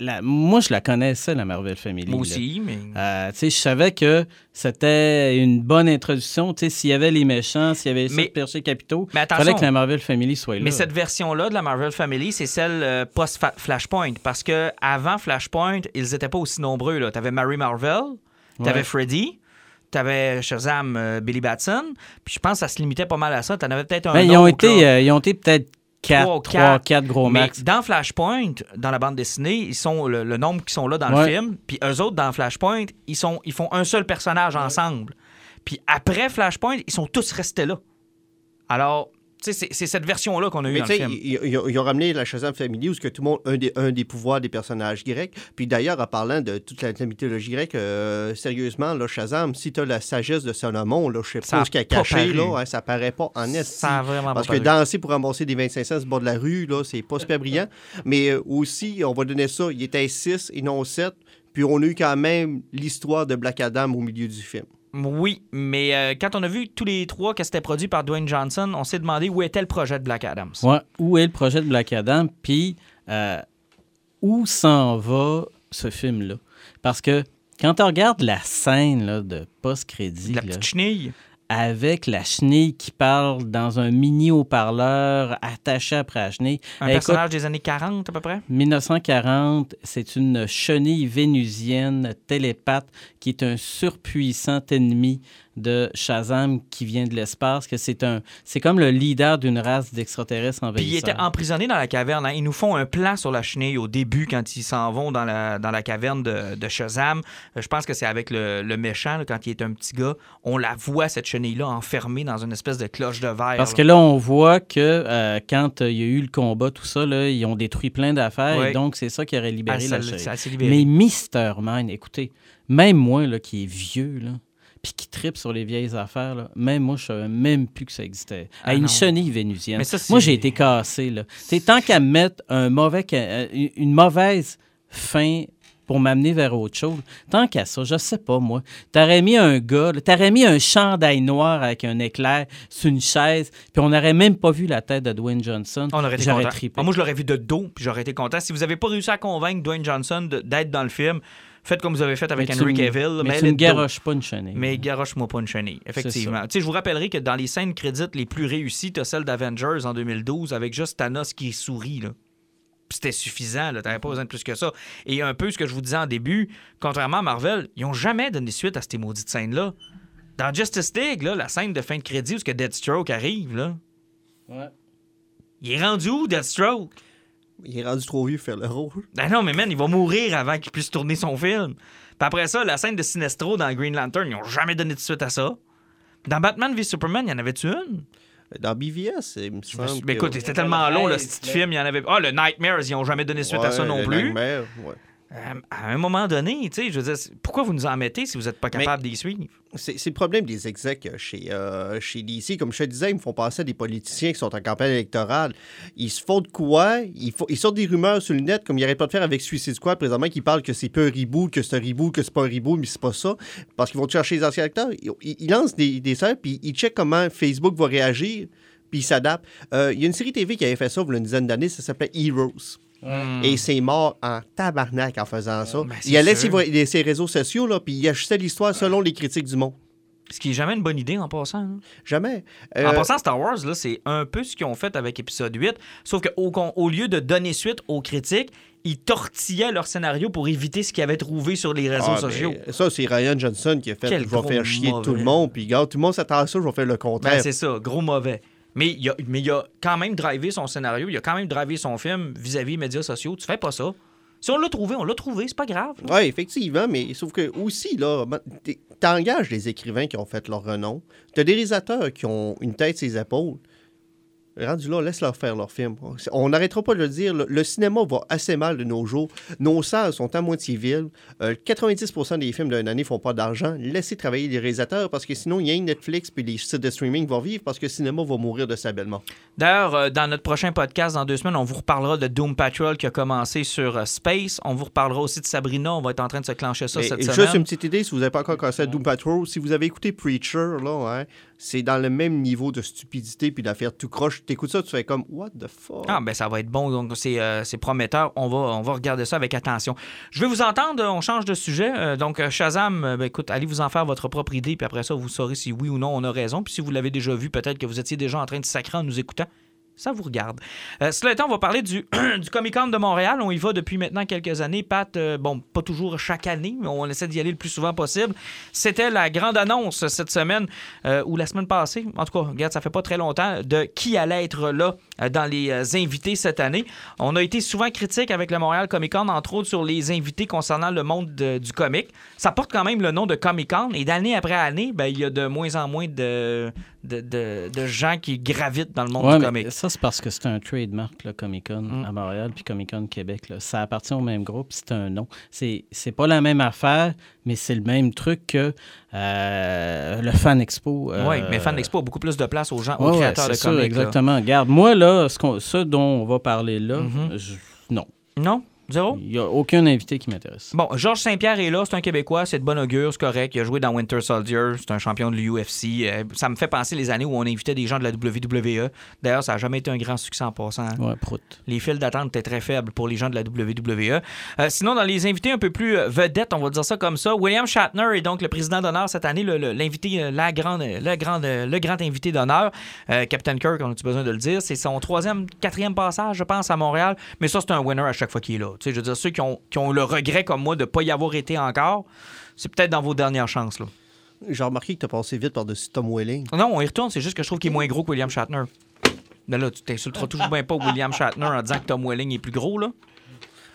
la- moi, je la connaissais, la Marvel Family. Moi là. aussi, mais. Euh, je savais que c'était une bonne introduction. S'il y avait les méchants, s'il y avait les perchés capitaux, il fallait que la Marvel Family soit là. Mais cette version-là de la Marvel Family, c'est celle euh, post-Flashpoint. Parce que avant Flashpoint, ils étaient pas aussi nombreux. Tu avais Mary Marvel, tu avais Ouais. Freddy, tu avais Shazam, euh, Billy Batson. Puis je pense que ça se limitait pas mal à ça. Tu en avais peut-être un Ben, ils, ont été, là. euh, ils ont été peut-être 4, ou 3, quatre. 4 gros Mais max. dans Flashpoint, dans la bande dessinée, ils sont le, le nombre qui sont là dans Ouais. le film. Puis eux autres, dans Flashpoint, ils, sont, ils font un seul personnage ensemble. Puis après Flashpoint, ils sont tous restés là. Alors, c'est- cette version-là qu'on a eue dans le film. ils, ont- ramené la Shazam Family où ce que tout le monde un des, un des pouvoirs des personnages grecs. Puis d'ailleurs, en parlant de toute la, la mythologie grecque, euh, sérieusement, là, Shazam, si tu as la sagesse de Salomon, là, je sais pas ce qu'il a caché, là, hein, ça paraît pas en esti. Ça vraiment Parce pas que paru. danser pour ramasser des 25 cents sur le bord de la rue, là, c'est pas super brillant. Mais euh, aussi, on va donner ça, il était 6 et non 7. Puis on a eu quand même l'histoire de Black Adam au milieu du film. Oui, mais euh, quand on a vu tous les trois que c'était produit par Dwayne Johnson, on s'est demandé où était le projet de Black Adams. Ouais, où est le projet de Black Adam? Puis euh, où s'en va ce film-là? Parce que quand on regarde la scène là, de post-crédit, La là, petite chenille. avec la chenille qui parle dans un mini haut-parleur attaché après la chenille. Un Écoute, personnage des années 40 à peu près? 1940, c'est une chenille vénusienne télépathe qui est un surpuissant ennemi de Shazam qui vient de l'espace, que c'est un c'est comme le leader d'une race d'extraterrestres Puis il envahisseurs. était emprisonné dans la caverne. hein. Ils nous font un plan sur la chenille au début quand ils s'en vont dans la, dans la caverne de, de Shazam. Euh, Je pense que c'est avec le, le méchant, là, quand il est un petit gars. On la voit, cette chenille-là, enfermée dans une espèce de cloche de verre. Parce là. que là, on voit que euh, quand euh, il y a eu le combat, tout ça, là, ils ont détruit plein d'affaires. Et donc, c'est ça qui aurait libéré Ah, la chenille. Mais Mister Man, écoutez, même moi, là, qui est vieux, là, puis qui tripe sur les vieilles affaires, là, même moi, je savais même plus que ça existait. Ah Ah, une non. chenille vénusienne. Mais ça, moi, j'ai été cassé. Là. C'est tant qu'à me mettre un mauvais, euh, une mauvaise fin pour m'amener vers autre chose. Tant qu'à ça, je sais pas, moi. T'aurais mis un gars, t'aurais mis un chandail noir avec un éclair sur une chaise, puis on n'aurait même pas vu la tête de Dwayne Johnson. On aurait été J'aurais content. trippé. Ah, moi, je l'aurais vu de dos, puis j'aurais été content. Si vous n'avez pas réussi à convaincre Dwayne Johnson d'être dans le film, faites comme vous avez fait avec Mais Henry tu Cavill. Mais mais tu dos. garoches pas une chenille. Mais garoche-moi pas une chenille, effectivement. Tu je vous rappellerai que dans les scènes crédites les plus réussies, tu as celle d'Avengers en 2012 avec juste Thanos qui sourit. Là. C'était suffisant, là. t'avais pas besoin de plus que ça. Et un peu ce que je vous disais en début, contrairement à Marvel, ils ont jamais donné suite à ces maudites scènes-là. Dans Justice League, là, la scène de fin de crédit où ce que Deathstroke arrive, là, Ouais. il est rendu où, Deathstroke? Il est rendu trop vieux pour faire le rôle. Ben non, mais man, il va mourir avant qu'il puisse tourner son film. Puis après ça, la scène de Sinestro dans Green Lantern, ils ont jamais donné de suite à ça. Dans Batman v Superman, il y en avait-tu une? Dans BVS, il me semble mais écoute, c'était tellement long, le petit film, il y en avait. Ah, le Nightmares, ils ont jamais donné suite à ça non le plus. Nightmare, ouais. Euh, à un moment donné, tu sais, je veux dire, pourquoi vous nous en mettez si vous n'êtes pas capable d'y suivre? C'est le problème des execs euh, chez, euh, chez DC. Comme je te disais, ils me font passer à des politiciens qui sont en campagne électorale. Ils se font de quoi? Ils, font- ils sortent des rumeurs sur le net, comme ils n'arrêtent pas de faire avec Suicide Squad présentement, qui parlent que c'est pas un reboot, que c'est un reboot, que c'est pas un reboot, mais c'est pas ça. Parce qu'ils vont chercher les anciens acteurs. Ils, lancent des, des serres, puis ils checkent comment Facebook va réagir, puis ils s'adaptent. Euh, Il y a une série TV qui avait fait ça il y a une dizaine d'années, ça s'appelait Heroes. Et c'est mort en tabarnak en faisant ça. ben, il allait ses, ses réseaux sociaux, là, puis il ajustait l'histoire selon les critiques du monde. Ce qui est jamais une bonne idée en passant. hein. Jamais. En Euh, passant, Star Wars, là, c'est un peu ce qu'ils ont fait avec épisode 8, sauf qu'au au lieu de donner suite aux critiques, ils tortillaient leur scénario pour éviter ce qu'ils avaient trouvé sur les réseaux ah, sociaux. mais Ça, c'est Ryan Johnson qui a fait Quel Je vais faire chier tout le monde. Puis, regarde, tout le monde s'attend à ça, je vais faire le Ben, contraire. c'est ça, gros mauvais. Mais il, a, quand même drivé son scénario, il a quand même drivé son film vis-à-vis des médias sociaux. Tu fais pas ça. Si on l'a trouvé, on l'a trouvé, c'est pas grave. Oui, effectivement, mais sauf que aussi, là, t'engages des écrivains qui ont fait leur renom. T'as des réalisateurs qui ont une tête sur les épaules. Rendu là, laisse-leur faire leur film. On n'arrêtera pas de le dire. Le, le cinéma va assez mal de nos jours. Nos salles sont à moitié vides. Euh, 90% des films d'une année font pas d'argent. Laissez travailler les réalisateurs parce que sinon, il y a Netflix puis les sites de streaming vont vivre parce que le cinéma va mourir de sa belle mort. D'ailleurs, euh, dans notre prochain podcast, dans deux semaines, on vous reparlera de Doom Patrol qui a commencé sur euh, Space. On vous reparlera aussi de Sabrina. On va être en train de se clencher ça Mais cette juste semaine. une petite idée, si vous n'avez pas encore commencé Doom Patrol, si vous avez écouté Preacher, là, hein, c'est dans le même niveau de stupidité puis d'affaire tout croche. T'écoutes ça, tu fais comme What the fuck? Ah, ben ça va être bon, donc c'est euh, prometteur. On va, on va regarder ça avec attention. Je vais vous entendre, on change de sujet. Euh, donc, euh, Shazam, euh, ben, écoute, allez vous en faire votre propre idée, puis après ça, vous saurez si oui ou non on a raison. Puis si vous l'avez déjà vu, peut-être que vous étiez déjà en train de sacrer en nous écoutant. Ça vous regarde. Euh, cela étant, on va parler du, du Comic Con de Montréal. On y va depuis maintenant quelques années. Pat, euh, bon, pas toujours chaque année, mais on essaie d'y aller le plus souvent possible. C'était la grande annonce cette semaine, euh, ou la semaine passée, en tout cas, regarde, ça fait pas très longtemps, de qui allait être là dans les invités cette année. On a été souvent critique avec le Montréal Comic Con, entre autres sur les invités concernant le monde de- du comic. Ça porte quand même le nom de Comic Con, et d'année après année, ben, il y a de moins en moins de, de, de- gens qui gravitent dans le monde Ouais, du comic. ça, c'est parce que c'est un trademark, le Comic-Con Mm. à Montréal puis Comic-Con Québec. là. Ça appartient au même groupe, c'est un nom. C'est c'est pas la même affaire, mais c'est le même truc que euh, le Fan Expo. euh, Oui, mais Fan Expo a beaucoup plus de place aux gens, aux ouais, ouais, créateurs de c'est comics. là. exactement. Regarde, moi, là, ce, qu'on- ce dont on va parler là, Mhm. je- non. Non? Zéro? Il n'y a aucun invité qui m'intéresse. Bon, Georges Saint-Pierre est là, c'est un Québécois, c'est de bon augure, c'est correct. Il a joué dans Winter Soldier, c'est un champion de l'UFC. Euh, ça me fait penser les années où on invitait des gens de la WWE. D'ailleurs, ça n'a jamais été un grand succès en passant. hein. Ouais, prout. Les files d'attente étaient très faibles pour les gens de la WWE. Euh, sinon, dans les invités un peu plus euh, vedettes, on va dire ça comme ça, William Shatner est donc le président d'honneur cette année, l'invité, la grande, le, grand, euh, le grand invité d'honneur. Euh, Captain Kirk, on a-tu besoin de le dire? C'est son troisième, quatrième passage, je pense, à Montréal. Mais ça, c'est un winner à chaque fois qu'il est là. Tu sais, je veux dire, ceux qui ont, qui ont le regret comme moi de ne pas y avoir été encore, c'est peut-être dans vos dernières chances. Là. J'ai remarqué que tu as passé vite par-dessus Tom Welling. Non, on y retourne, c'est juste que je trouve qu'il est moins gros que William Shatner. Là, là tu t'insulteras toujours bien pas William Shatner en disant que Tom Welling est plus gros, là.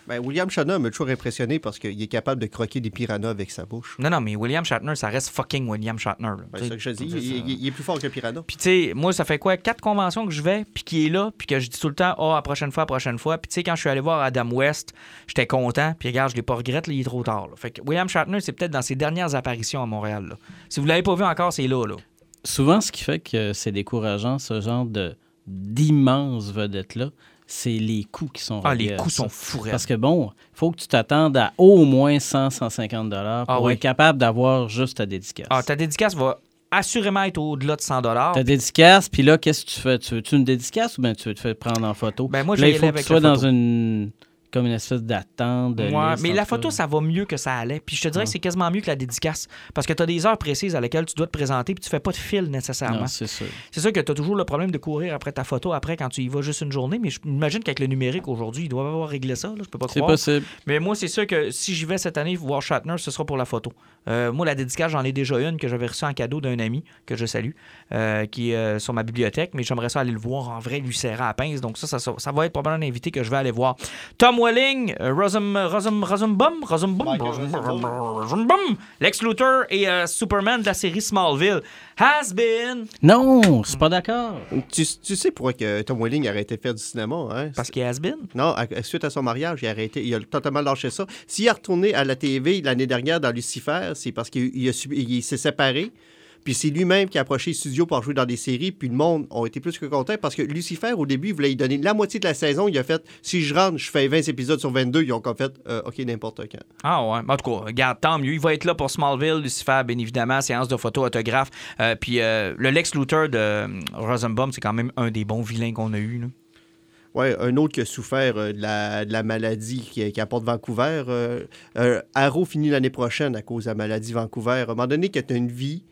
Ben, William Shatner m'a toujours impressionné parce qu'il est capable de croquer des piranhas avec sa bouche. Non, non, mais William Shatner, ça reste fucking William Shatner. là. Ben, c'est ça que je dis. Il, il- il est plus fort qu'un piranha. Puis, tu sais, moi, ça fait quoi? Quatre conventions que je vais, puis qui est là, puis que je dis tout le temps, ah, la prochaine fois, la prochaine fois. Puis, tu sais, quand je suis allé voir Adam West, j'étais content, puis regarde, je l'ai pas regretté, là, il est trop tard. là. Fait que William Shatner, c'est peut-être dans ses dernières apparitions à Montréal. là. Si vous l'avez pas vu encore, c'est là, là. Souvent, ce qui fait que c'est décourageant, ce genre de d'immenses vedettes-là, c'est les coûts qui sont Ah, les ça. sont fourrés. Parce que bon, il faut que tu t'attendes à au moins 100, 150 dollars pour Ah oui. être capable d'avoir juste ta dédicace. Ah, ta dédicace va assurément être au-delà de 100 Ta dédicace, puis là, qu'est-ce que tu fais? Tu veux-tu une dédicace ou bien tu veux te faire prendre en photo? Ben, moi, je vais il faut que tu avec sois dans une comme une espèce d'attente. Ouais, mais la photo, ça va mieux que ça allait. Puis je te dirais que c'est quasiment mieux que la dédicace. Parce que tu as des heures précises à lesquelles tu dois te présenter, puis tu fais pas de fil nécessairement. C'est sûr. C'est sûr que tu as toujours le problème de courir après ta photo après quand tu y vas juste une journée, mais je m'imagine qu'avec le numérique aujourd'hui, ils doivent avoir réglé ça. là, je peux pas C'est croire. possible. Mais moi, c'est sûr que si j'y vais cette année voir Shatner, ce sera pour la photo. Euh, moi, la dédicace, j'en ai déjà une que j'avais reçue en cadeau d'un ami que je salue, euh, qui est euh, sur ma bibliothèque, mais j'aimerais ça aller le voir en vrai, lui serrer à la pince. Donc ça, ça, ça va être probablement un invité que je vais aller voir. Tom Welling, Rosum, Rosum, Rosumbum, Rosumbum, Rosumbum, Lex Luthor et euh, Superman de la série Smallville. Has been, Non, c'est pas d'accord. Tu, tu sais pourquoi que Tom Welling a arrêté de faire du cinéma, hein? parce qu'il has been. Non, à- suite à son mariage, il a arrêté. Il a totalement lâché ça. S'il est retourné à la TV l'année dernière dans Lucifer, c'est parce qu'il il a subi- il s'est séparé. Puis c'est lui-même qui a approché les studios pour jouer dans des séries. Puis le monde a été plus que content parce que Lucifer, au début, il voulait lui donner la moitié de la saison. Il a fait si je rentre, je fais 20 épisodes sur 22. Ils ont comme fait euh, OK, n'importe quand. Ah ouais, en tout cas, regarde, tant mieux. Il va être là pour Smallville, Lucifer, bien évidemment, séance de photo, autographe. Euh, puis euh, le Lex Luthor de Rosenbaum, c'est quand même un des bons vilains qu'on a eu. là. Ouais, un autre qui a souffert euh, de, la, de la maladie qui, qui apporte Vancouver. euh, euh, Arrow finit l'année prochaine à cause de la maladie Vancouver. À un moment donné, que tu as une vie,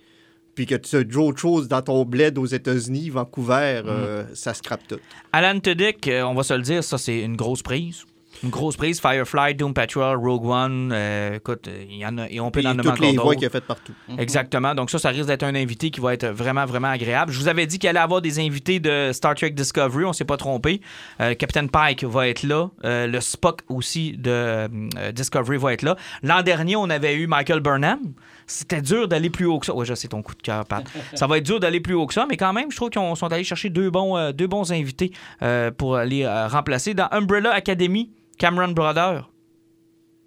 puis que tu as d'autres choses dans ton bled aux États-Unis, Vancouver, euh, ça scrape tout. Alan Tudyk, euh, on va se le dire, ça, c'est une grosse prise. Une grosse prise. Firefly, Doom Patrol, Rogue One. euh, écoute, il y en a, et on peut Puis en nommer toutes les voix qu'il a faites partout. Exactement. Donc ça, ça risque d'être un invité qui va être vraiment, vraiment agréable. Je vous avais dit qu'il allait avoir des invités de Star Trek Discovery. On s'est pas trompé. Euh, Captain Pike va être là. Euh, le Spock aussi de euh, Discovery va être là. L'an dernier, on avait eu Michael Burnham. C'était dur d'aller plus haut que ça. Oui, je sais ton coup de cœur, Pat. ça va être dur d'aller plus haut que ça, mais quand même, je trouve qu'ils sont allés chercher deux bons, euh, deux bons invités euh, pour aller euh, remplacer. Dans Umbrella Academy, Cameron Brother.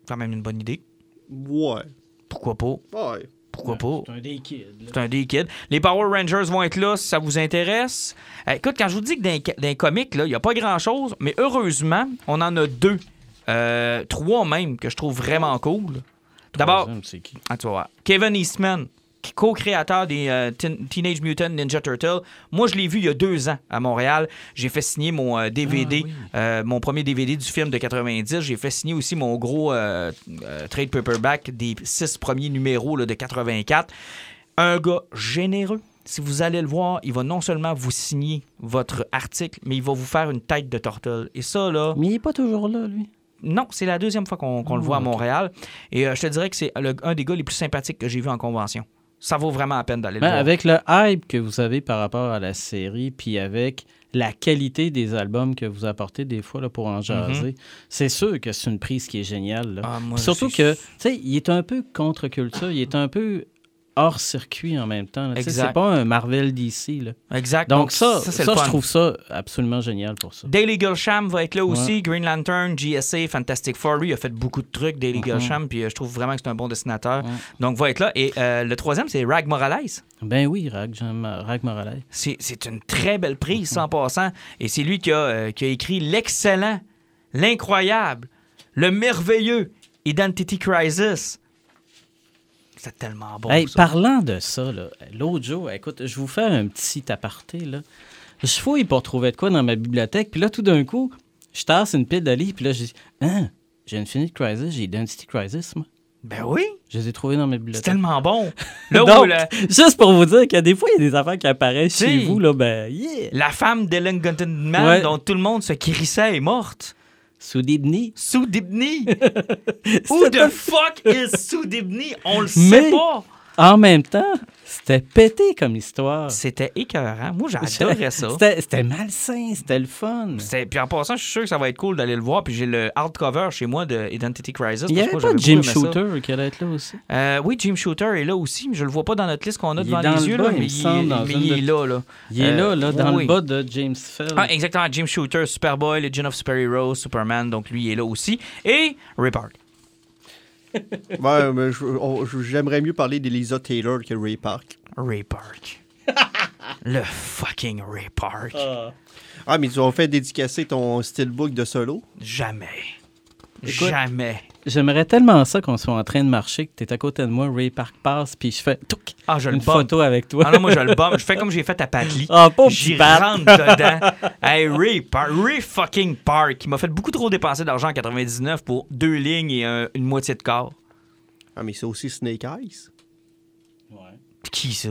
Quand même une bonne idée. Ouais. Pourquoi pas? Ouais. Pourquoi pas? C'est un des kids. C'est un des kids. Les Power Rangers vont être là si ça vous intéresse. Euh, écoute, quand je vous dis que dans, dans les comics, là, il n'y a pas grand-chose, mais heureusement, on en a deux. Euh, trois même, que je trouve vraiment cool. D'abord, Troisième, c'est qui? ah, tu vas voir. Kevin Eastman, co-créateur des euh, Teen- Teenage Mutant Ninja Turtle. Moi, je l'ai vu il y a deux ans à Montréal. J'ai fait signer mon euh, DVD, Ah oui. euh, mon premier DVD du film de 90. J'ai fait signer aussi mon gros euh, euh, trade paperback des six premiers numéros là, de 84. Un gars généreux. Si vous allez le voir, il va non seulement vous signer votre article, mais il va vous faire une tête de tortelle. Et ça, là, Mais il n'est pas toujours là, lui. Non, c'est la deuxième fois qu'on le voit à ok. Montréal. Et euh, je te dirais que c'est un des gars les plus sympathiques que j'ai vu en convention. Ça vaut vraiment la peine d'aller le Ben, voir. avec le hype que vous avez par rapport à la série, puis avec la qualité des albums que vous apportez des fois là, pour en jaser, c'est sûr que c'est une prise qui est géniale. là. Mhm. Ah, moi, Surtout que, tu sais, il est un peu contre-culture, il est un peu hors circuit en même temps. C'est pas un Marvel DC. Là. Exact. Donc, ça, ça, je trouve ça absolument génial pour ça. Daily Gulsham va être là aussi. Green Lantern, GSA, Fantastic Four. Lui, il a fait beaucoup de trucs, Daily Gulsham, puis euh, je trouve vraiment que c'est un bon dessinateur. Donc, va être là. Et euh, le troisième, c'est Rag Morales. Ben oui, Rag, j'aime Rag Morales. C'est une très belle prise, en passant. Et c'est lui qui a, euh, qui a écrit l'excellent, l'incroyable, Le merveilleux Identity Crisis. C'est tellement bon. Hey, ça. parlant de ça, l'autre jour, écoute, je vous fais un petit aparté. Là. Je fouille pour trouver de quoi dans ma bibliothèque, puis là, tout d'un coup, je tasse une pile de livres, puis là, je dis Hein, j'ai Infinite Crisis, j'ai Identity Crisis, moi. Ben oui, Je les ai trouvés dans ma c'est bibliothèque. tellement bon. Là où Donc, la, juste pour vous dire que des fois, il y a des affaires qui apparaissent chez vous, là, ben, yeah! la femme d'Ellen Gunton-Man, Ouais. dont tout le monde se crissait, est morte. Sous Dibney. Who the fuck is Sous Dibney? On le Mais- sait pas. En même temps, c'était pété comme histoire. C'était écœurant. Moi, j'adorais ça. C'était malsain, c'était le fun. Puis en passant, je suis sûr que ça va être cool d'aller le voir. Puis j'ai le hardcover chez moi de Identity Crisis. Il que avait pas Jim ça. Shooter qui allait être là aussi. Euh, oui, Jim Shooter est là aussi, mais je le vois pas dans notre liste qu'on a Il devant dans les le yeux. bas, là, il mais dans il est là. là. Il est Euh, là, là, dans oui. le bas de James Fell. Ah, exactement. Jim Shooter, Superboy, Legend of Super Heroes, Superman. Donc lui, il est là aussi. Et Park. Ouais, mais j'aimerais mieux parler d'Elisa Taylor que Ray Park. Ray Park. le fucking Ray Park. Ah, mais tu as fait dédicacer ton steelbook de solo? Jamais. Écoute, Jamais. J'aimerais tellement ça qu'on soit en train de marcher, que tu es à côté de moi, Ray Park passe, puis je fais touc, Ah, je le une bombe. photo avec toi. Ah non, moi, je le bombe. Je fais comme j'ai fait à Patly. Ah, pauvre J'y Pat. rentre dedans. Hey, Ray Park, Ray fucking Park, qui m'a fait beaucoup trop dépenser d'argent en 99 pour deux lignes et un- une moitié de corps. Ah, mais c'est aussi Snake Eyes. Qui ça?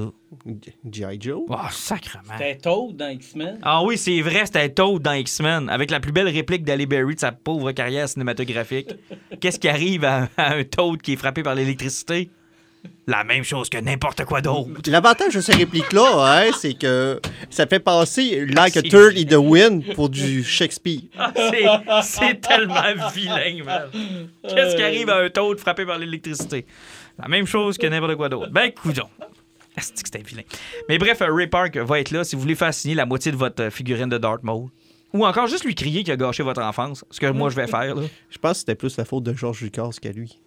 G.I. Joe? Oh, sacrement. C'était Toad dans X-Men. Ah oui, c'est vrai, c'était Toad dans X-Men, avec la plus belle réplique d'Ali Berry de sa pauvre carrière cinématographique. Qu'est-ce qui arrive à, à un Toad qui est frappé par l'électricité? La même chose que n'importe quoi d'autre. L'avantage de ces répliques-là, hein, c'est que ça fait passer like a turd in the wind pour du Shakespeare. Ah, c'est- tellement vilain, man. Qu'est-ce qui arrive à un Toad frappé par l'électricité? La même chose que n'importe quoi d'autre. Ben, coudon. Asti que c'était vilain. Mais bref, euh, Ray Park va être là si vous voulez faire signer la moitié de votre euh, figurine de Darth Maul. Ou encore juste lui crier qu'il a gâché votre enfance. Ce que moi, je vais faire, là. Je pense que c'était plus la faute de George Lucas qu'à lui.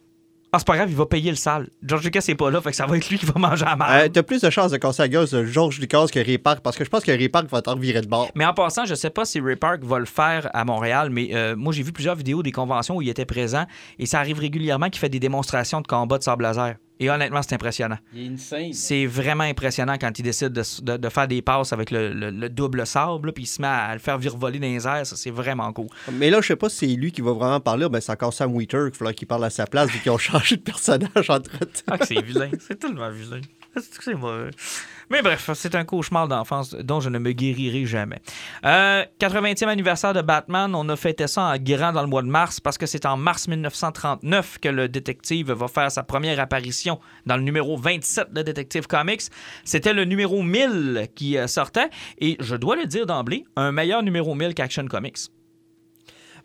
Ah, c'est pas grave, il va payer le sale. George Lucas est pas là, fait que ça va être lui qui va manger à Euh, mal. T'as plus de chances de casser la gueule de George Lucas que Ray Park, parce que je pense que Ray Park va t'en virer de bord. mais en passant, je sais pas si Ray Park va le faire à Montréal, mais euh, moi, j'ai vu plusieurs vidéos des conventions où il était présent et ça arrive régulièrement qu'il fait des démonstrations de combat de sable laser. Et honnêtement, c'est impressionnant. Il est insane. C'est vraiment impressionnant quand il décide de, de- de faire des passes avec le, le- le double sable, là, puis il se met à le faire virevoler dans les airs. Ça, c'est vraiment cool. Mais là, je sais pas si c'est lui qui va vraiment parler, ben c'est encore Sam Wheater qu'il faudra qu'il parle à sa place vu qu'ils ont changé de personnage entre temps. Ah, c'est vilain. C'est tellement vilain. C'est mauvais. Mais bref, c'est un cauchemar d'enfance dont je ne me guérirai jamais. Euh, 80e anniversaire de Batman, on a fêté ça en grand dans le mois de mars parce que c'est en mars 1939 que le détective va faire sa première apparition dans le numéro 27 de Detective Comics. C'était le numéro 1000 qui euh, sortait et je dois le dire d'emblée, un meilleur numéro 1000 qu'Action Comics.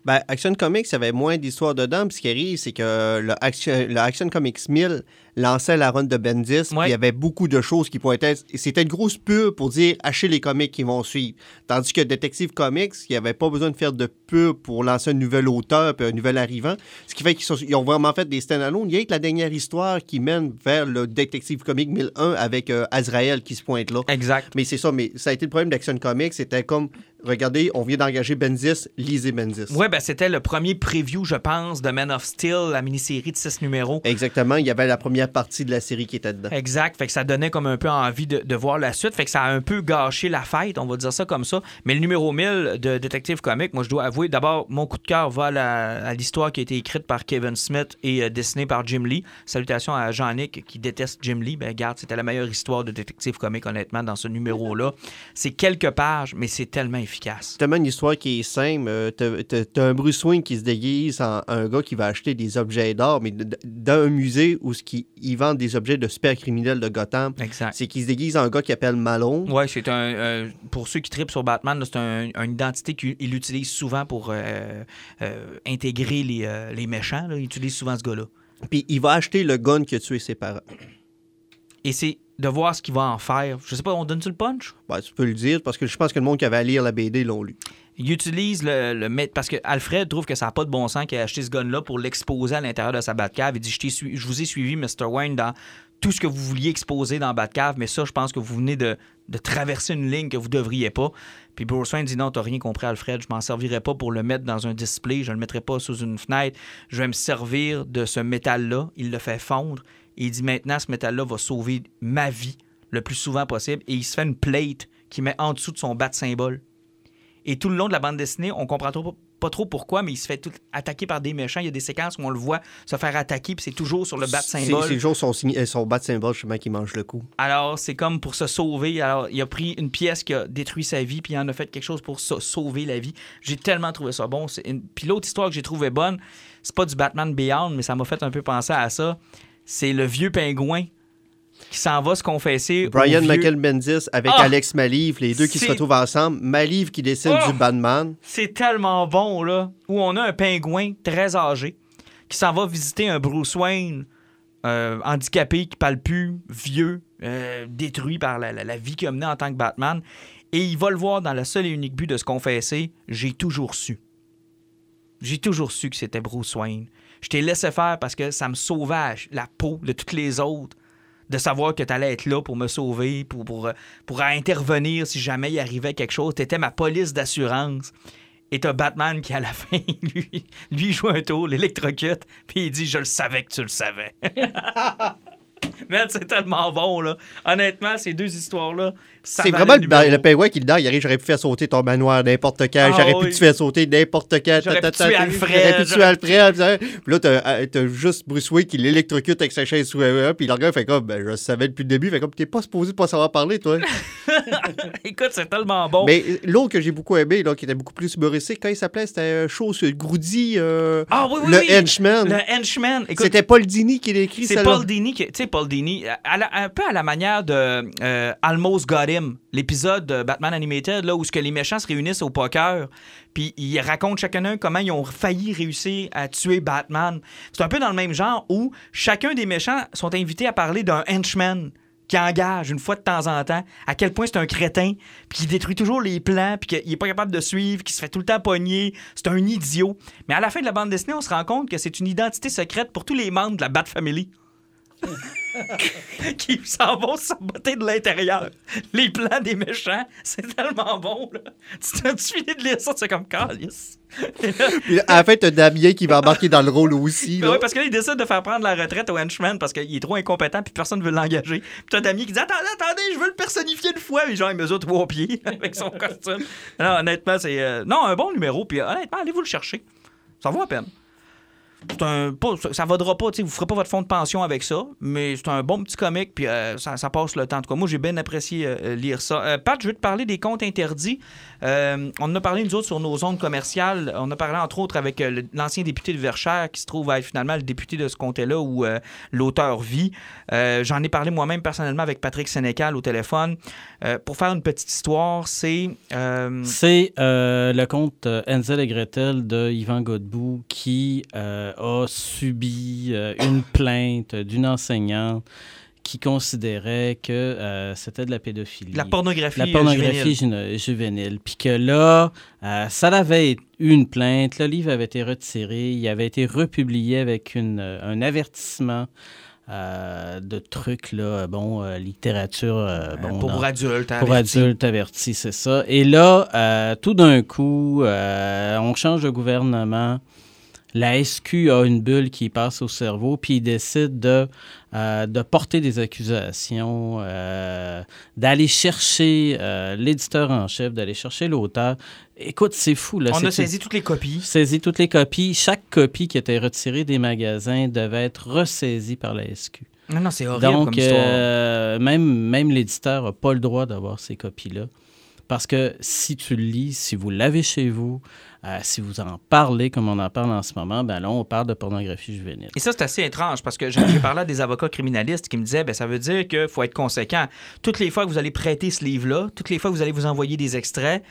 Ben, Action Comics, avait moins d'histoires dedans. Puis ce qui arrive, c'est que le Action, le Action Comics 1000 lançait la run de Bendis. Ouais. Il y avait beaucoup de choses qui pointaient. C'était une grosse pub pour dire achetez les comics qui vont suivre. Tandis que Detective Comics, il n'y avait pas besoin de faire de pub pour lancer un nouvel auteur puis un nouvel arrivant. Ce qui fait qu'ils ont vraiment fait des stand-alone. Il y a que la dernière histoire qui mène vers le Detective Comics 1001 avec euh, Azrael qui se pointe là. Exact. Mais c'est ça, mais ça a été le problème d'Action Comics. C'était comme, regardez, on vient d'engager Bendis, lisez Bendis. Ouais, ben c'était le premier preview, je pense, de Man of Steel, la mini-série de six numéros. Exactement, il y avait la première partie de la série qui était dedans. Exact. Fait que ça donnait comme un peu envie de, de voir la suite. Fait que ça a un peu gâché la fête, on va dire ça comme ça. Mais le numéro 1000 de Detective Comics, moi, je dois avouer, d'abord, mon coup de cœur va à la- à l'histoire qui a été écrite par Kevin Smith et euh, dessinée par Jim Lee. Salutations à Jean-Nic qui déteste Jim Lee. Ben, regarde, c'était la meilleure histoire de Detective Comics, honnêtement, dans ce numéro-là. C'est quelques pages, mais c'est tellement efficace. C'est tellement une histoire qui est simple. Euh, t'as- un Bruce Wayne qui se déguise en un gars qui va acheter des objets d'or, mais dans un musée où ce qui, ils vendent des objets de super criminels de Gotham. Exact. C'est qu'il se déguise en un gars qui appelle Malone. Ouais, c'est un. euh, pour ceux qui tripent sur Batman, c'est un- une identité qu'il utilise souvent pour euh, euh, intégrer les, les méchants. là. Il utilise souvent ce gars-là. Puis il va acheter le gun qui a tué ses parents. Et c'est de voir ce qu'il va en faire. Je sais pas, on donne-tu le punch? Ben, tu peux le dire parce que je pense que le monde qui avait à lire la BD l'ont lu. Il utilise le, le Parce que Alfred trouve que ça n'a pas de bon sens qu'il ait acheté ce gun-là pour l'exposer à l'intérieur de sa Batcave. Il dit Je, vous ai suivi, Mr. Wayne, dans tout ce que vous vouliez exposer dans Batcave, mais ça, je pense que vous venez de, traverser une ligne que vous devriez pas. Puis Bruce Wayne dit non, t'as rien compris, Alfred, je m'en servirai pas pour le mettre dans un display, je le mettrai pas sous une fenêtre, je vais me servir de ce métal-là. Il le fait fondre. Et il dit maintenant, ce métal-là va sauver ma vie le plus souvent possible. Et il se fait une plate qu'il met en dessous de son bat symbole. Et tout le long de la bande dessinée, on comprend trop- pas trop pourquoi, mais il se fait tout attaquer par des méchants. Il y a des séquences où on le voit se faire attaquer, puis c'est toujours sur le bat C'est symbole. c'est toujours son, euh, son bat symbole, justement, qui mange le coup. Alors, c'est comme pour se sauver. Alors, il a pris une pièce qui a détruit sa vie, puis il en a fait quelque chose pour sa- sauver la vie. J'ai tellement trouvé ça bon. Une- Puis l'autre histoire que j'ai trouvé bonne, c'est pas du Batman Beyond, mais ça m'a fait un peu penser à ça. C'est le vieux pingouin qui s'en va se confesser. Brian vieux- Michael Bendis avec Ah! Alex Maliv, les deux qui se retrouvent ensemble. Maliv qui dessine Ah! du Batman. C'est tellement bon, là, où on a un pingouin très âgé qui s'en va visiter un Bruce Wayne euh, handicapé, qui parle plus, vieux, euh, détruit par la, la- la vie qu'il a menée en tant que Batman. Et il va le voir dans le seul et unique but de se confesser J'ai toujours su. J'ai toujours su que c'était Bruce Wayne. Je t'ai laissé faire parce que ça me sauvait la peau de toutes les autres. De savoir que tu allais être là pour me sauver, pour, pour, pour intervenir si jamais il arrivait quelque chose. Tu étais ma police d'assurance. Et t'as Batman qui, à la fin, lui, lui joue un tour, l'électrocute, puis il dit Je le savais que tu le savais. Man, c'est tellement bon, là. Honnêtement, ces deux histoires-là. C'est vraiment le, le pingouin qui, dedans, il arrive, j'aurais pu faire sauter ton manoir n'importe quand, Ah j'aurais oui. pu te faire sauter n'importe quand. J'aurais pu tuer Alfred, J'aurais pu tuer Alfred. puis ça. Puis là, t'as euh, t'as juste Bruce Wayne qui l'électrocute avec sa chaise sous puis le gars fait comme, ben, je le savais depuis le début, fait comme, t'es pas supposé pas savoir parler, toi. Écoute, c'est tellement bon. Mais euh, l'autre que j'ai beaucoup aimé, là, qui était beaucoup plus humoristique, quand il s'appelait, c'était euh, Chose Groudi, euh, Ah oui, oui, le henchman. Le henchman. C'était Paul Dini qui l'a écrit, C'est. Paul Dini, qui- tu sais, Paul Un peu à la manière de euh, Almost Got Him, l'épisode de Batman Animated, là, où ce que les méchants se réunissent au poker, puis ils racontent chacun un comment ils ont failli réussir à tuer Batman. C'est un peu dans le même genre où chacun des méchants sont invités à parler d'un henchman qui engage une fois de temps en temps, à quel point c'est un crétin, puis qui détruit toujours les plans, puis qu'il est pas capable de suivre, qui se fait tout le temps pogner, c'est un idiot. Mais à la fin de la bande dessinée, on se rend compte que c'est une identité secrète pour tous les membres de la Bat Family. qui s'en vont saboter de l'intérieur. Les plans des méchants, c'est tellement bon, là. Tu t'as fini de lire ça, c'est comme calice. Puis à la fin, t'as Damien qui va embarquer dans le rôle aussi. Ben là. ouais, parce que là, il décide de faire prendre la retraite au henchman parce qu'il est trop incompétent puis personne ne veut l'engager. Puis t'as Damien qui dit Attendez, attendez, je veux le personnifier une fois. Mais genre, il mesure trois pieds avec son costume. Non, honnêtement, c'est. euh, Non, un bon numéro. Puis honnêtement, allez-vous le chercher. Ça vaut à peine. Un, pas- ça- ça vaudra pas, vous ferez pas votre fonds de pension avec ça, mais c'est un bon petit comic, puis euh, ça, passe le temps. En tout cas, moi, j'ai bien apprécié euh, lire ça. Euh, Pat, je veux te parler des comptes interdits. Euh, on a parlé, nous autres, sur nos zones commerciales. On a parlé, entre autres, avec euh, l'ancien député de Verchères, qui se trouve finalement le député de ce comté-là où euh, l'auteur vit. Euh, J'en ai parlé moi-même personnellement avec Patrick Sénécal au téléphone. Pour faire une petite histoire, c'est... C'est le conte Hansel et Gretel de Yvan Godbout qui a subi une plainte d'une enseignante qui considérait que euh, c'était de la pédophilie. la pornographie La euh, pornographie juvénile. juvénile. Puis que là, euh, ça avait eu une plainte, le livre avait été retiré, il avait été republié avec une, euh, un avertissement euh, de trucs, là, bon, euh, littérature, euh, bon, pour adultes. pour avertis. adultes avertis, c'est ça. Et là, euh, tout d'un coup, euh, on change de gouvernement. La SQ a une bulle qui passe au cerveau, puis il décide de, euh, de porter des accusations, euh, d'aller chercher euh, l'éditeur en chef, d'aller chercher l'auteur. Écoute, c'est fou. Là, On a saisi toutes les copies. saisi toutes les copies. Chaque copie qui était retirée des magasins devait être ressaisie par la SQ. Non, non, c'est horrible Donc, comme histoire. même, même l'éditeur n'a pas le droit d'avoir ces copies-là. Parce que si tu le lis, si vous l'avez chez vous, euh, si vous en parlez comme on en parle en ce moment, ben là, on parle de pornographie juvénile. Et ça, c'est assez étrange parce que j'ai parlé à des avocats criminalistes qui me disaient ben, ça veut dire qu'il faut être conséquent. Toutes les fois que vous allez prêter ce livre-là, toutes les fois que vous allez vous envoyer des extraits,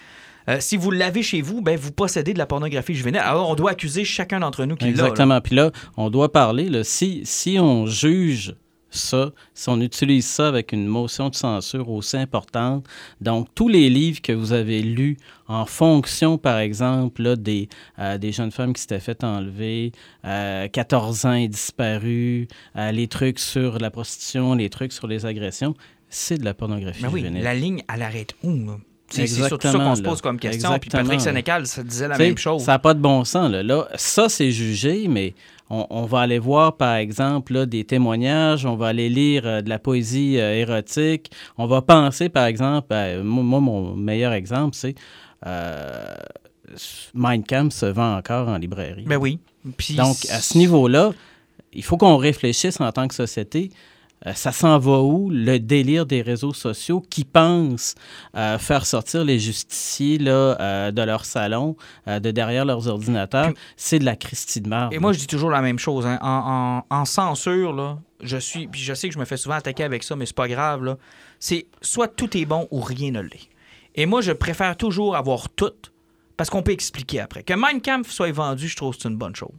euh, si vous l'avez chez vous, ben, vous possédez de la pornographie juvénile. Alors, on doit accuser chacun d'entre nous qui l'a. là. Exactement. Puis là, on doit parler, là, si, si on juge ça, si on utilise ça avec une motion de censure aussi importante, donc tous les livres que vous avez lus en fonction, par exemple, là, des, euh, des jeunes femmes qui s'étaient fait enlever, euh, 14 ans et disparus, euh, les trucs sur la prostitution, les trucs sur les agressions, c'est de la pornographie Mais oui, juvénile. la ligne, elle arrête où, là? C'est surtout ça qu'on se pose comme question. Puis Patrick. Sénécal, ça disait la même chose. Ça n'a pas de bon sens. Là. Là, ça, c'est jugé, mais on, on va aller voir, par exemple, là, des témoignages, on va aller lire euh, de la poésie euh, érotique. On va penser, par exemple, à- moi, mon meilleur exemple, c'est euh, Mein Kampf se vend encore en librairie. Ben oui. Puis Donc, à ce niveau-là, il faut qu'on réfléchisse en tant que société. Euh, ça s'en va où, le délire des réseaux sociaux qui pensent euh, faire sortir les justiciers là, euh, de leur salon, euh, de derrière leurs ordinateurs? C'est de la Christie de marde. Et moi, je dis toujours la même chose. hein. En, en- en censure, là, je suis. Puis je sais que je me fais souvent attaquer avec ça, mais c'est pas grave. C'est soit tout est bon ou rien ne l'est. Et moi, je préfère toujours avoir tout parce qu'on peut expliquer après. Que Mein Kampf soit vendu, je trouve que c'est une bonne chose.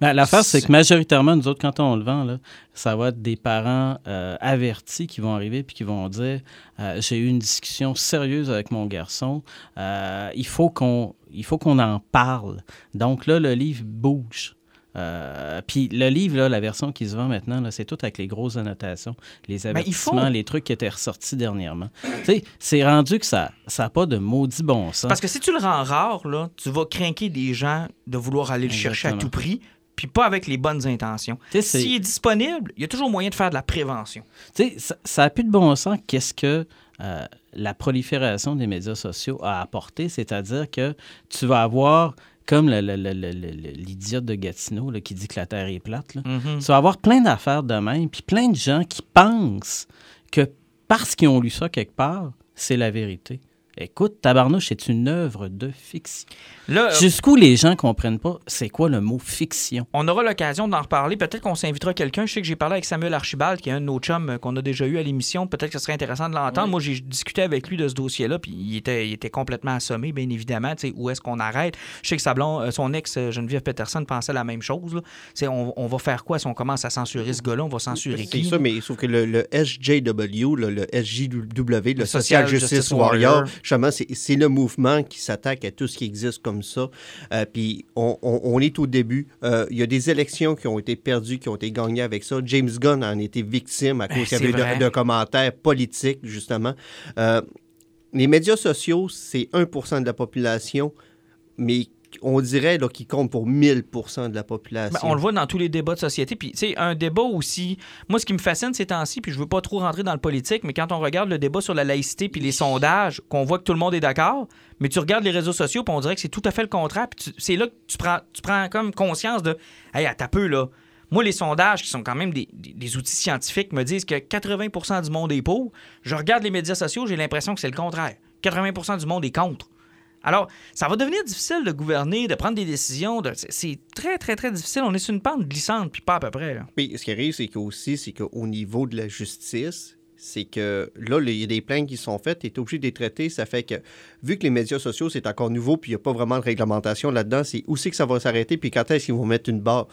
Ben, L'affaire, c'est que majoritairement, nous autres, quand on le vend, là, ça va être des parents euh, avertis qui vont arriver puis qui vont dire euh, J'ai eu une discussion sérieuse avec mon garçon, euh, il faut qu'on il faut qu'on en parle. Donc là, le livre bouge. Euh, puis le livre, là, la version qui se vend maintenant, là, c'est tout avec les grosses annotations, les Ben, faut. avertissements, les trucs qui étaient ressortis dernièrement. Tu sais, c'est rendu que ça n'a pas de maudit bon sens. Parce que si tu le rends rare, là, tu vas craquer des gens de vouloir aller le chercher à tout prix, puis pas avec les bonnes intentions. S'il est disponible, il y a toujours moyen de faire de la prévention. Tu sais, ça- ça n'a plus de bon sens qu'est-ce que euh, la prolifération des médias sociaux a apporté, c'est-à-dire que tu vas avoir, comme l'idiote de Gatineau là, qui dit que la Terre est plate, là, Mhm. tu vas avoir plein d'affaires de même, puis plein de gens qui pensent que parce qu'ils ont lu ça quelque part, c'est la vérité. Écoute, Tabarnouche est une œuvre de fiction. Là, euh, Jusqu'où les gens comprennent pas c'est quoi le mot fiction? On aura l'occasion d'en reparler. Peut-être qu'on s'invitera quelqu'un. Je sais que j'ai parlé avec Samuel Archibald, qui est un de nos chums euh, qu'on a déjà eu à l'émission. Peut-être que ce serait intéressant de l'entendre. Moi, j'ai discuté avec lui de ce dossier-là, puis il était, il était complètement assommé, bien évidemment. Tu sais, où est-ce qu'on arrête? Je sais que sa blonde, euh, son ex, Geneviève Peterson, pensait la même chose. là. C'est on, on va faire quoi si on commence à censurer ce gars-là? On va censurer C'est qui? ça, mais sauf que le, le SJW, le, le SJW, le, Social Social Justice, Justice Warrior, Warrior. Justement, c'est le mouvement qui s'attaque à tout ce qui existe comme ça. Euh, Puis on, on- on est au début. Euh, Il y a des élections qui ont été perdues, qui ont été gagnées avec ça. James Gunn en était victime à Ben, cause de, de commentaires politiques, justement. Euh, les médias sociaux, c'est 1% de la population, mais on dirait là, qu'ils comptent pour 1000% de la population. Ben, on le voit dans tous les débats de société. Puis, tu sais, un débat aussi. Moi, ce qui me fascine ces temps-ci, puis je veux pas trop rentrer dans le politique, mais quand on regarde le débat sur la laïcité puis les sondages, qu'on voit que tout le monde est d'accord, mais tu regardes les réseaux sociaux, puis on dirait que c'est tout à fait le contraire. Puis c'est là que tu prends, tu prends comme conscience de Hey, à peu, là. Moi, les sondages, qui sont quand même des, des- des outils scientifiques, me disent que 80% du monde est pour. Je regarde les médias sociaux, j'ai l'impression que c'est le contraire. 80% du monde est contre. Alors, ça va devenir difficile de gouverner, de prendre des décisions. c'est- très, très, très difficile. On est sur une pente glissante, puis pas à peu près. Puis ce qui arrive, c'est c'est qu'au niveau de la justice, c'est que là, il y a des plaintes qui sont faites, tu es obligé de les traiter. Ça fait que, vu que les médias sociaux, c'est encore nouveau, puis il n'y a pas vraiment de réglementation là-dedans, c'est où que ça va s'arrêter, puis quand est-ce qu'ils vont mettre une barre?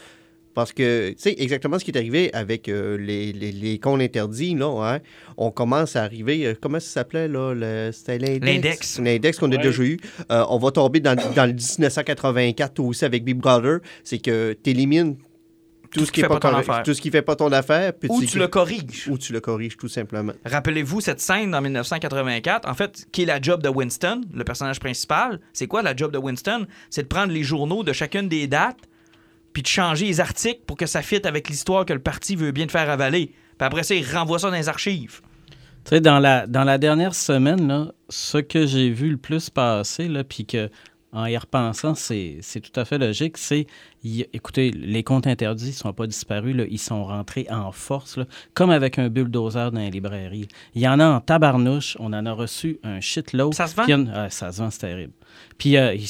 Parce que, tu sais, exactement ce qui est arrivé avec euh, les, les, les comptes interdits, là, hein, on commence à arriver, euh, comment ça s'appelait, là, c'était l'index? L'index. L'index qu'on a déjà eu. Euh, on va tomber dans, dans le 1984 aussi avec Big Brother, c'est que tu élimines tout, ce qui est pas, ton affaire. tout ce qui fait pas ton affaire, puis Ou tu- tu le corriges. ou tu le corriges tout simplement. Rappelez-vous cette scène en 1984, en fait, qui est la job de Winston, le personnage principal. C'est quoi la job de Winston? C'est de prendre les journaux de chacune des dates, puis de changer les articles pour que ça fitte avec l'histoire que le parti veut bien te faire avaler. Puis après ça, il renvoie ça dans les archives. Tu sais, dans la, dans la dernière semaine, là, ce que j'ai vu le plus passer, là, puis que en y repensant, c'est tout à fait logique, c'est, écoutez, les comptes interdits ne sont pas disparus, là, ils sont rentrés en force, là, comme avec un bulldozer dans les librairies. Il y en a en tabarnouche, on en a reçu un shitload. Ça se vend? Ah, ça se vend, c'est terrible. Puis, euh, il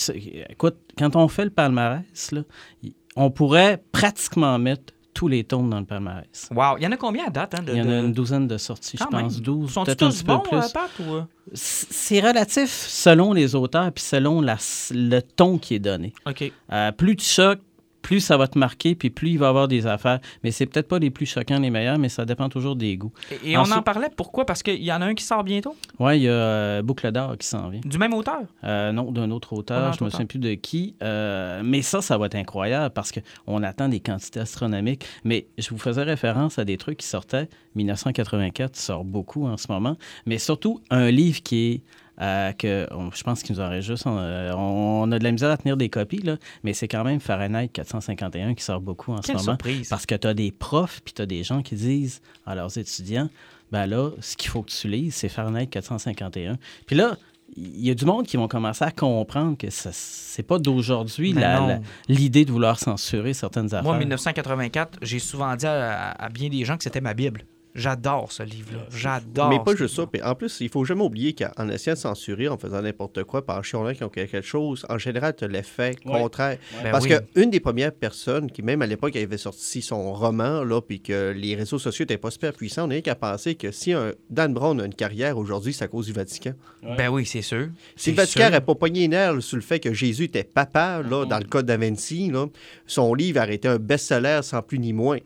écoute, quand on fait le palmarès, là, il- on pourrait pratiquement mettre tous les tomes dans le palmarès. Wow. Il y en a combien à date? Hein, de, Il y en a une douzaine de sorties, je même. pense, 12, Sont-ils peut-être un tous petit peu bons, plus. euh, Pat, ou, euh? C'est relatif selon les auteurs puis selon la- le ton qui est donné. OK. Euh, plus tu choques, plus ça va te marquer, puis plus il va y avoir des affaires. Mais c'est peut-être pas les plus choquants, les meilleurs, mais ça dépend toujours des goûts. Et, et on en parlait, pourquoi? Parce qu'il y en a un qui sort bientôt, Ouais, il y a euh, Boucle d'or qui s'en vient. du même auteur? Euh, non, d'un autre auteur, autre je me auteur. souviens plus de qui. Euh, mais ça, ça va être incroyable parce qu'on attend des quantités astronomiques. Mais je vous faisais référence à des trucs qui sortaient. 1984 sort beaucoup en ce moment. Mais surtout, un livre qui est. euh, que on- je pense qu'il nous en reste juste. euh, on, on a de la misère à tenir des copies, là, mais c'est quand même Fahrenheit 451 qui sort beaucoup en Quelle ce moment. surprise. Parce que tu as des profs, puis tu as des gens qui disent à leurs étudiants, ben là, ce qu'il faut que tu lises, c'est Fahrenheit 451. Puis là, il y a du monde qui vont commencer à comprendre que ça- c'est pas d'aujourd'hui Ben l'idée de vouloir censurer certaines affaires. Moi, 1984, j'ai souvent dit à, à bien des gens que c'était ma Bible. J'adore ce livre-là. J'adore. Mais pas juste ça. Puis en plus, il faut jamais oublier qu'en essayant de censurer, en faisant n'importe quoi, par chiant qui ont quelque chose, en général, tu as l'effet contraire. Ben Parce oui. qu'une des premières personnes qui, même à l'époque, avait sorti son roman, là, puis que les réseaux sociaux n'étaient pas super puissants, on n'est qu'à penser que si un Dan Brown a une carrière aujourd'hui, c'est à cause du Vatican. Ben oui, c'est sûr. Si le Vatican n'avait pas pogné sur le fait que Jésus était papa, là, dans le cas da Vinci, là, son livre aurait été un best-seller sans plus ni moins.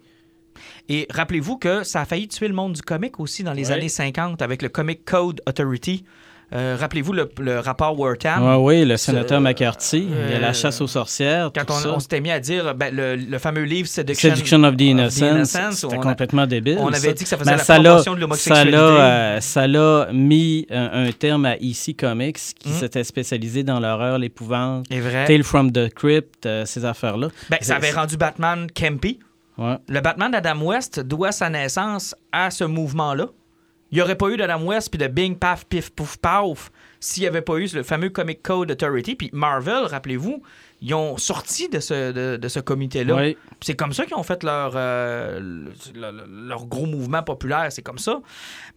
Et rappelez-vous que ça a failli tuer le monde du comic aussi dans les Ouais. années 50 avec le Comic Code Authority. Euh, rappelez-vous le, le rapport Wartam. Ouais, oui, le sénateur euh, McCarthy, il y a euh, la chasse aux sorcières, Quand tout on, on s'était mis à dire ben, le, le fameux livre Seduction, Seduction of the Innocent, Innocence, c'était a- complètement débile. on avait ça. dit que ça faisait Mais la ça l'a- promotion de ça l'homosexualité. l'a, euh, ça l'a mis un, un terme à EC Comics qui Mhm. s'était spécialisé dans l'horreur, l'épouvante. Tale from the Crypt, euh, ces affaires-là. Ben, ça avait rendu Batman campy. Ouais. Le Batman d'Adam West doit sa naissance à ce mouvement-là. Il n'y aurait pas eu d'Adam West puis de Bing, paf, pif, pouf, paf s'il n'y avait pas eu le fameux Comic Code Authority. Puis Marvel, rappelez-vous, ils ont sorti de ce, de, de ce comité-là. C'est comme ça qu'ils ont fait leur, euh, le- le- leur gros mouvement populaire. C'est comme ça.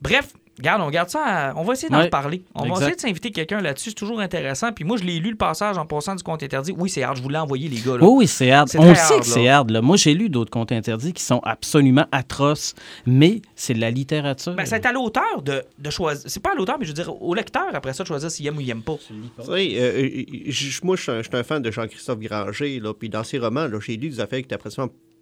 Bref, regarde, on garde ça. à- on va essayer d'en Ouais, reparler. On va essayer de s'inviter quelqu'un là-dessus. C'est toujours intéressant. Puis moi, je l'ai lu le passage en passant du compte interdit. Oui, c'est hard. Je voulais envoyer les gars. Là. Oui, oui, c'est hard. C'est On sait hard, que c'est hard. là. Moi, j'ai lu d'autres comptes interdits qui sont absolument atroces, mais c'est de la littérature. Ben, c'est à l'auteur de, de choisir. C'est pas à l'auteur, mais je veux dire au lecteur après ça de choisir s'il aime ou il aime pas. Sais, euh, euh, moi, je suis un, fan de Jean-Christophe Granger, là, puis dans ses romans, là, j'ai lu des affaires qui étaient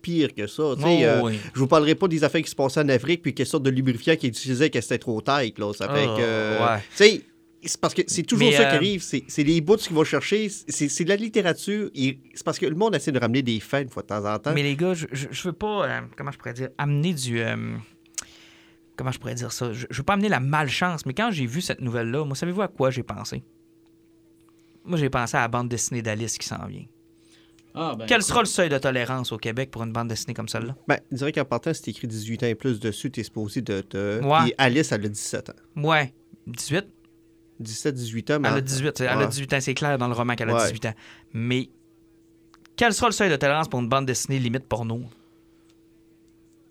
pires que ça. Oh, euh, oui. Je vous parlerai pas des affaires qui se passaient en Afrique, puis quelle sorte de lubrifiant qui utilisait que c'était trop tight. Là. Ça fait Oh, que. ouais. Tu sais, c'est parce que c'est toujours Mais, ça qui euh, arrive. C'est les bouts qu'ils vont chercher. C'est de la littérature. C'est parce que le monde essaie de ramener des faits une fois de temps en temps. Mais les gars, je, je, je veux pas. euh, comment je pourrais dire Amener du. euh, comment je pourrais dire ça? Je, je veux pas amener la malchance, mais quand j'ai vu cette nouvelle-là, moi, savez-vous à quoi j'ai pensé? Moi, j'ai pensé à la bande dessinée d'Alice qui s'en vient. Ah, ben, Quel sera le seuil de tolérance au Québec pour une bande dessinée comme celle-là? Ben, je dirais qu'en partant, si écrit 18 ans et plus dessus, t'es supposé de te. Ouais. Et Alice, elle a 17 ans. Ouais. 18 17-18 ans, mais. Elle a 18. Elle a Ouais. 18 ans, c'est clair dans le roman qu'elle a Ouais. 18 ans. Mais quel sera le seuil de tolérance pour une bande dessinée limite porno?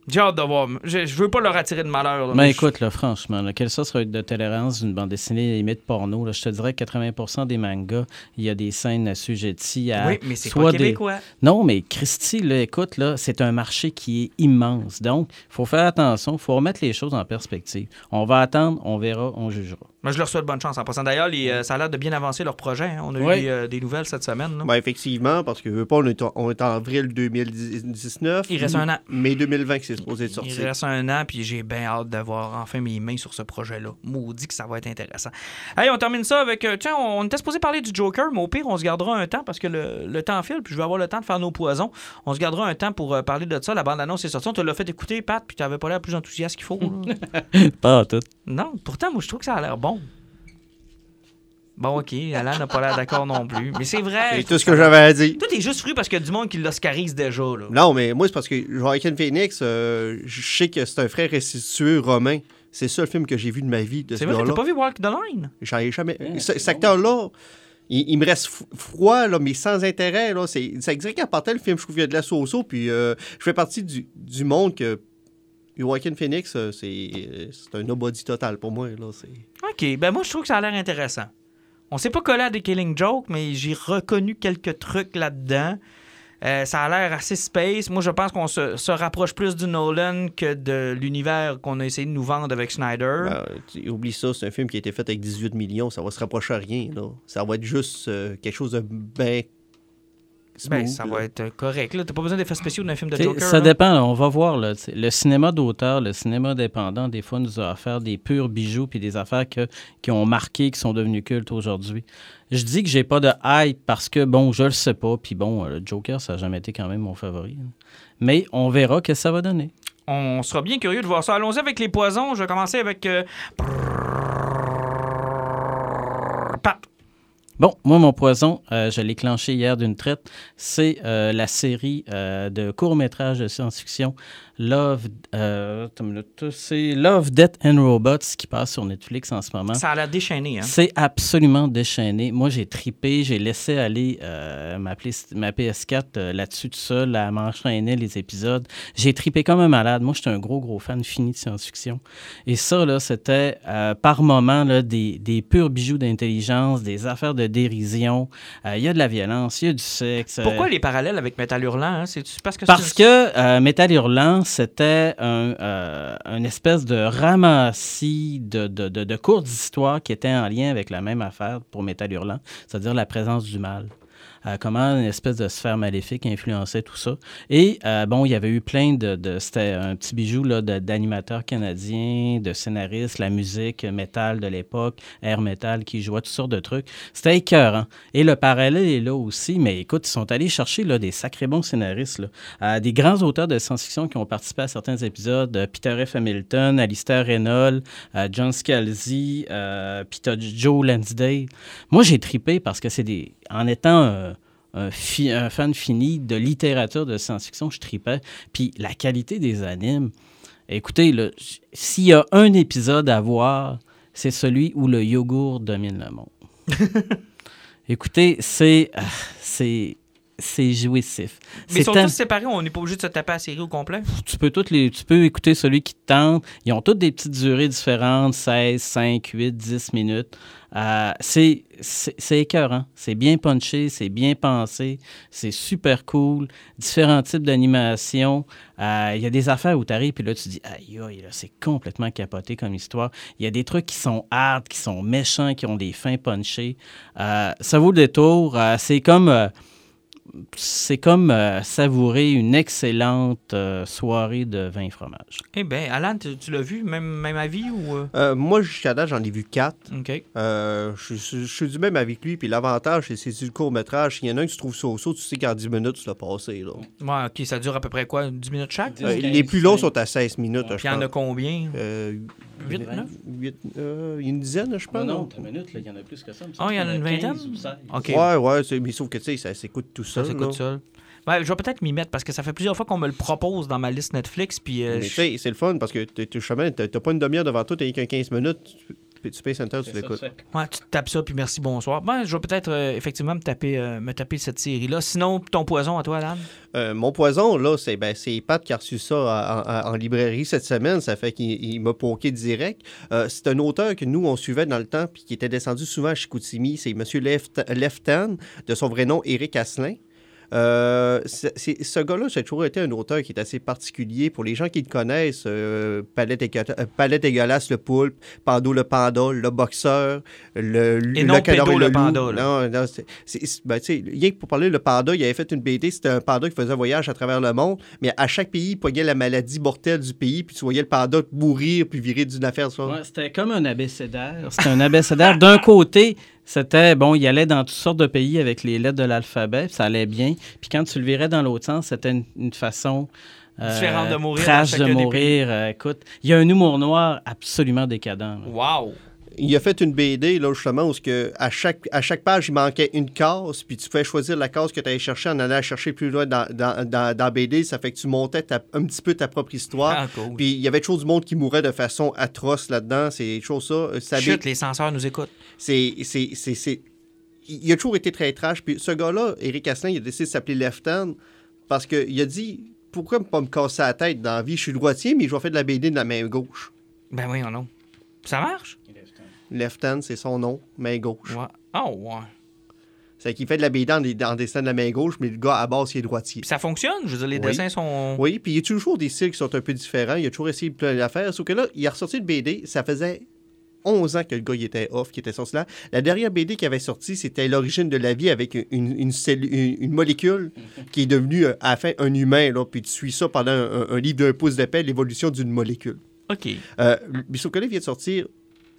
J'ai hâte de voir. Je, je veux pas leur attirer de malheur. là, Mais mais écoute, là, franchement, là, quel ça serait de tolérance d'une bande dessinée limite porno? Là, je te dirais que 80% des mangas, il y a des scènes assujetties je- à. Oui, mais c'est soit pas des- québécois. Non, mais Christy, là, écoute, là, c'est un marché qui est immense. Donc, il faut faire attention, il faut remettre les choses en perspective. On va attendre, on verra, on jugera. Moi, je leur souhaite bonne chance en passant. D'ailleurs, les, euh, ça a l'air de bien avancer leur projet. hein. On a Oui. eu des, euh, des nouvelles cette semaine. Ben, effectivement, parce que veux pas, on est, en, on est en avril 2019. Il reste un an. Mai 2020 qui c'est supposé être Il reste un an, puis j'ai bien hâte d'avoir enfin mes mains sur ce projet-là. Maudit que ça va être intéressant. Hey, on termine ça avec. euh, tiens, on était supposé parler du Joker, mais au pire, on se gardera un temps parce que le, le temps file, puis je vais avoir le temps de faire nos poisons. On se gardera un temps pour euh, parler de ça. La bande-annonce est sortie. On te l'a fait écouter, Pat, puis t'avais pas l'air plus enthousiaste qu'il faut. Pas tout. non, pourtant, moi, je trouve que ça a l'air bon. Bon, OK, Alan n'a pas l'air d'accord non plus. Mais c'est vrai. C'est tout ce que j'avais à dire. Tout est juste fru parce qu'il y a du monde qui l'oscarise déjà. Là. Non, mais moi, c'est parce que Joaquin Phoenix, euh, je sais que c'est un frère restitueux romain. C'est ça le film que j'ai vu de ma vie, de ce C'est vrai, t'as pas vu Walk the Line? J'en ai jamais. Ce- c'est cet acteur-là, il, il me reste froid, là, mais sans intérêt. Là. C'est, c'est exact qu'à partir le film, je trouve qu'il y a de la so puis euh, je fais partie du, du monde que. Joaquin Phoenix, euh, c'est, euh, c'est un nobody total pour moi. Là. C'est... OK, ben moi, je trouve que ça a l'air intéressant. On s'est pas collé à des Killing Joke, mais j'ai reconnu quelques trucs là-dedans. Euh, ça a l'air assez space. Moi, je pense qu'on se, rapproche plus du Nolan que de l'univers qu'on a essayé de nous vendre avec Snyder. Ben, oublie ça, c'est un film qui a été fait avec 18 millions, ça va se rapprocher à rien. Là. Ça va être juste euh, quelque chose de bien Ben, ça là. va être correct. là. T'as pas besoin d'effets spéciaux d'un film de Joker. ça là? dépend, là, on va voir. Le cinéma d'auteur, le cinéma indépendant, des fois, nous a offert des purs bijoux puis des affaires que- qui ont marqué, qui sont devenues cultes aujourd'hui. Je dis que j'ai pas de hype parce que, bon, je le sais pas. Puis bon, euh, le Joker, ça n'a jamais été quand même mon favori. hein. Mais on verra que ça va donner. On sera bien curieux de voir ça. Allons-y avec les poisons. Je vais commencer avec. euh, Pat. Bon, moi, mon poison, euh, je l'ai clenché hier d'une traite. C'est euh, la série euh, de courts-métrages de science-fiction Love, c'est Love, Death and Robots qui passe sur Netflix en ce moment. Ça a l'air déchaîné. Hein? C'est absolument déchaîné. Moi, j'ai tripé, j'ai laissé aller ma, play- ma PS4 euh, là-dessus tout seul, à m'enchaîner les épisodes. J'ai tripé comme un malade. Moi, j'étais un gros, gros fan fini de science-fiction. Et ça, là, c'était par moments là, des, des purs bijoux d'intelligence, des affaires de dérision. Euh, Il y a de la violence, il y a du sexe. euh, Pourquoi les parallèles avec Metal Hurlant? Hein? Parce que parce que euh, Metal Hurlant, c'était un, une espèce de ramassis de, de, de, de courtes histoires qui étaient en lien avec la même affaire pour Metal Hurlant, c'est-à-dire la présence du mal. Euh, comment une espèce de sphère maléfique influençait tout ça. Et euh, bon, il y avait eu plein de... de- C'était un petit bijou là, d'animateurs canadiens, de scénaristes, la musique métal de l'époque, air metal qui jouait toutes sortes de trucs. C'était écœurant. Et le parallèle est là aussi, mais écoute, ils sont allés chercher là, des sacrés bons scénaristes, là. Euh, des grands auteurs de science-fiction qui ont participé à certains épisodes, Peter F. Hamilton, Alistair Reynolds, John Scalzi, euh, t'as Joe Lansdale. Moi, j'ai tripé parce que c'est des... En étant euh, un, fi- un fan fini de littérature de science-fiction, je tripais. Puis la qualité des animes, écoutez, s'il y a un épisode à voir, c'est celui où le yogourt domine le monde. Écoutez, c'est... euh, c'est... C'est jouissif. Mais ils sont tous séparés, on n'est pas obligé de se taper la série au complet. tu peux toutes les tu peux écouter celui qui te tente. Ils ont toutes des petites durées différentes, 16, 5, 8, 10 minutes. Euh, c'est écœurant. C'est bien punché, c'est bien pensé, c'est super cool. Différents types d'animation. Euh, Il y a des affaires où tu arrives, puis là, tu dis, aïe, aïe, là, c'est complètement capoté comme histoire. Il y a des trucs qui sont hard, qui sont méchants, qui ont des fins punchées. Euh, ça vaut le détour. C'est comme. C'est comme euh, savourer une excellente euh, soirée de vin et fromage. Eh bien, Alan, tu, tu l'as vu, même, même avis ou. euh? Euh, moi, jusqu'à date, j'en ai vu quatre. OK. Euh, je, je- je suis du même avec lui. Puis l'avantage, c'est que c'est du court-métrage. S'il y en a un qui se trouve so-so, tu sais qu'en 10 minutes, tu l'as passé. Là. Ouais, OK, ça dure à peu près quoi 10 minutes chaque? Dix- Euh, 15, les plus longs vingt. sont à 16 minutes, Puis je il y en a combien? Euh, 8, 9 huit- euh, une dizaine, je pense. non, t'as une minute, là, il y en a plus que ça. Ah, semble il y en a une 15 vingtaine? ou 16. OK. Ouais, ouais, mais sauf que tu sais, ça s'écoute tout Ça seul. s'écoute là. seul. Ouais, je vais peut-être m'y mettre parce que ça fait plusieurs fois qu'on me le propose dans ma liste Netflix. Puis, euh, Mais tu je- sais, c'est le fun parce que justement, t'as t'as pas une demi-heure devant toi, t'as qu'un 15 minutes, payes Center, tu l'écoutes. ouais, tu te tapes ça, puis merci, bonsoir. Ben, je vais peut-être euh, effectivement me taper, euh, me taper cette série-là. Sinon, ton poison à toi, Alan? Euh, mon poison, là, c'est ben, c'est Pat qui a reçu ça en, en- en librairie cette semaine. Ça fait qu'il il m'a poké direct. Euh, c'est un auteur que nous, on suivait dans le temps puis qui était descendu souvent à Chicoutimi. C'est M. Left- Leftan, de son vrai nom, Éric Asselin. Euh, ce gars-là, c'est toujours été un auteur qui est assez particulier. Pour les gens qui le connaissent, euh, Palette, Éga- euh, Palette dégueulasse, le poulpe, Pando le panda, le boxeur, le, Et non canard Pédo le panda, là. Non, non, c'est- ben, tu sais, rien que pour parler, le panda, il avait fait une BD, c'était un panda qui faisait un voyage à travers le monde, mais à chaque pays, il pognait la maladie mortelle du pays, puis tu voyais le panda mourir, puis virer d'une affaire sur Ouais, c'était comme un abécédaire. C'était un abécédaire. D'un côté, c'était, bon, il allait dans toutes sortes de pays avec les lettres de l'alphabet, ça allait bien. Puis quand tu le virais dans l'autre sens, c'était une, une façon... euh, Différente de mourir trash de mourir. Euh, écoute, il y a un humour noir absolument décadent. là. Wow Il a fait une BD, là, justement, où que à, chaque, à chaque page, il manquait une case, puis tu pouvais choisir la case que tu allais chercher en allant la chercher plus loin dans, dans, dans, dans BD. Ça fait que tu montais ta- un petit peu ta propre histoire. Ah, cool. Puis il y avait toujours du monde qui mourait de façon atroce là-dedans. C'est des choses ça. Euh, ça Chut, les censeurs nous écoutent. c'est, Il a toujours été très trash. Puis ce gars-là, Eric Asselin, il a décidé de s'appeler Left Hand parce qu'il a dit Pourquoi pas me casser la tête dans la vie? Je suis droitier, mais je vais faire de la BD de la main gauche. Ben oui, non. Ça marche? Left Hand, c'est son nom, main gauche. Ouais. Oh, ouais. C'est qu'il fait de la BD en, des- en dessin de la main gauche, mais le gars, à base, il est droitier. Puis ça fonctionne. Je veux dire, les Oui. dessins sont. Oui, puis il y a toujours des styles qui sont un peu différents. Il a toujours essayé plein d'affaires. Sauf que là, il a ressorti une BD, ça faisait 11 ans que le gars il était off, qui était sorti là. La dernière BD qui avait sorti, c'était L'origine de la vie avec une, une, cellu- une- une molécule qui est devenue euh, à la fin un humain. Là, puis tu suis ça pendant un, un livre d'un pouce d'épais, l'évolution d'une molécule. OK. Euh, mais sauf que là, il vient de sortir.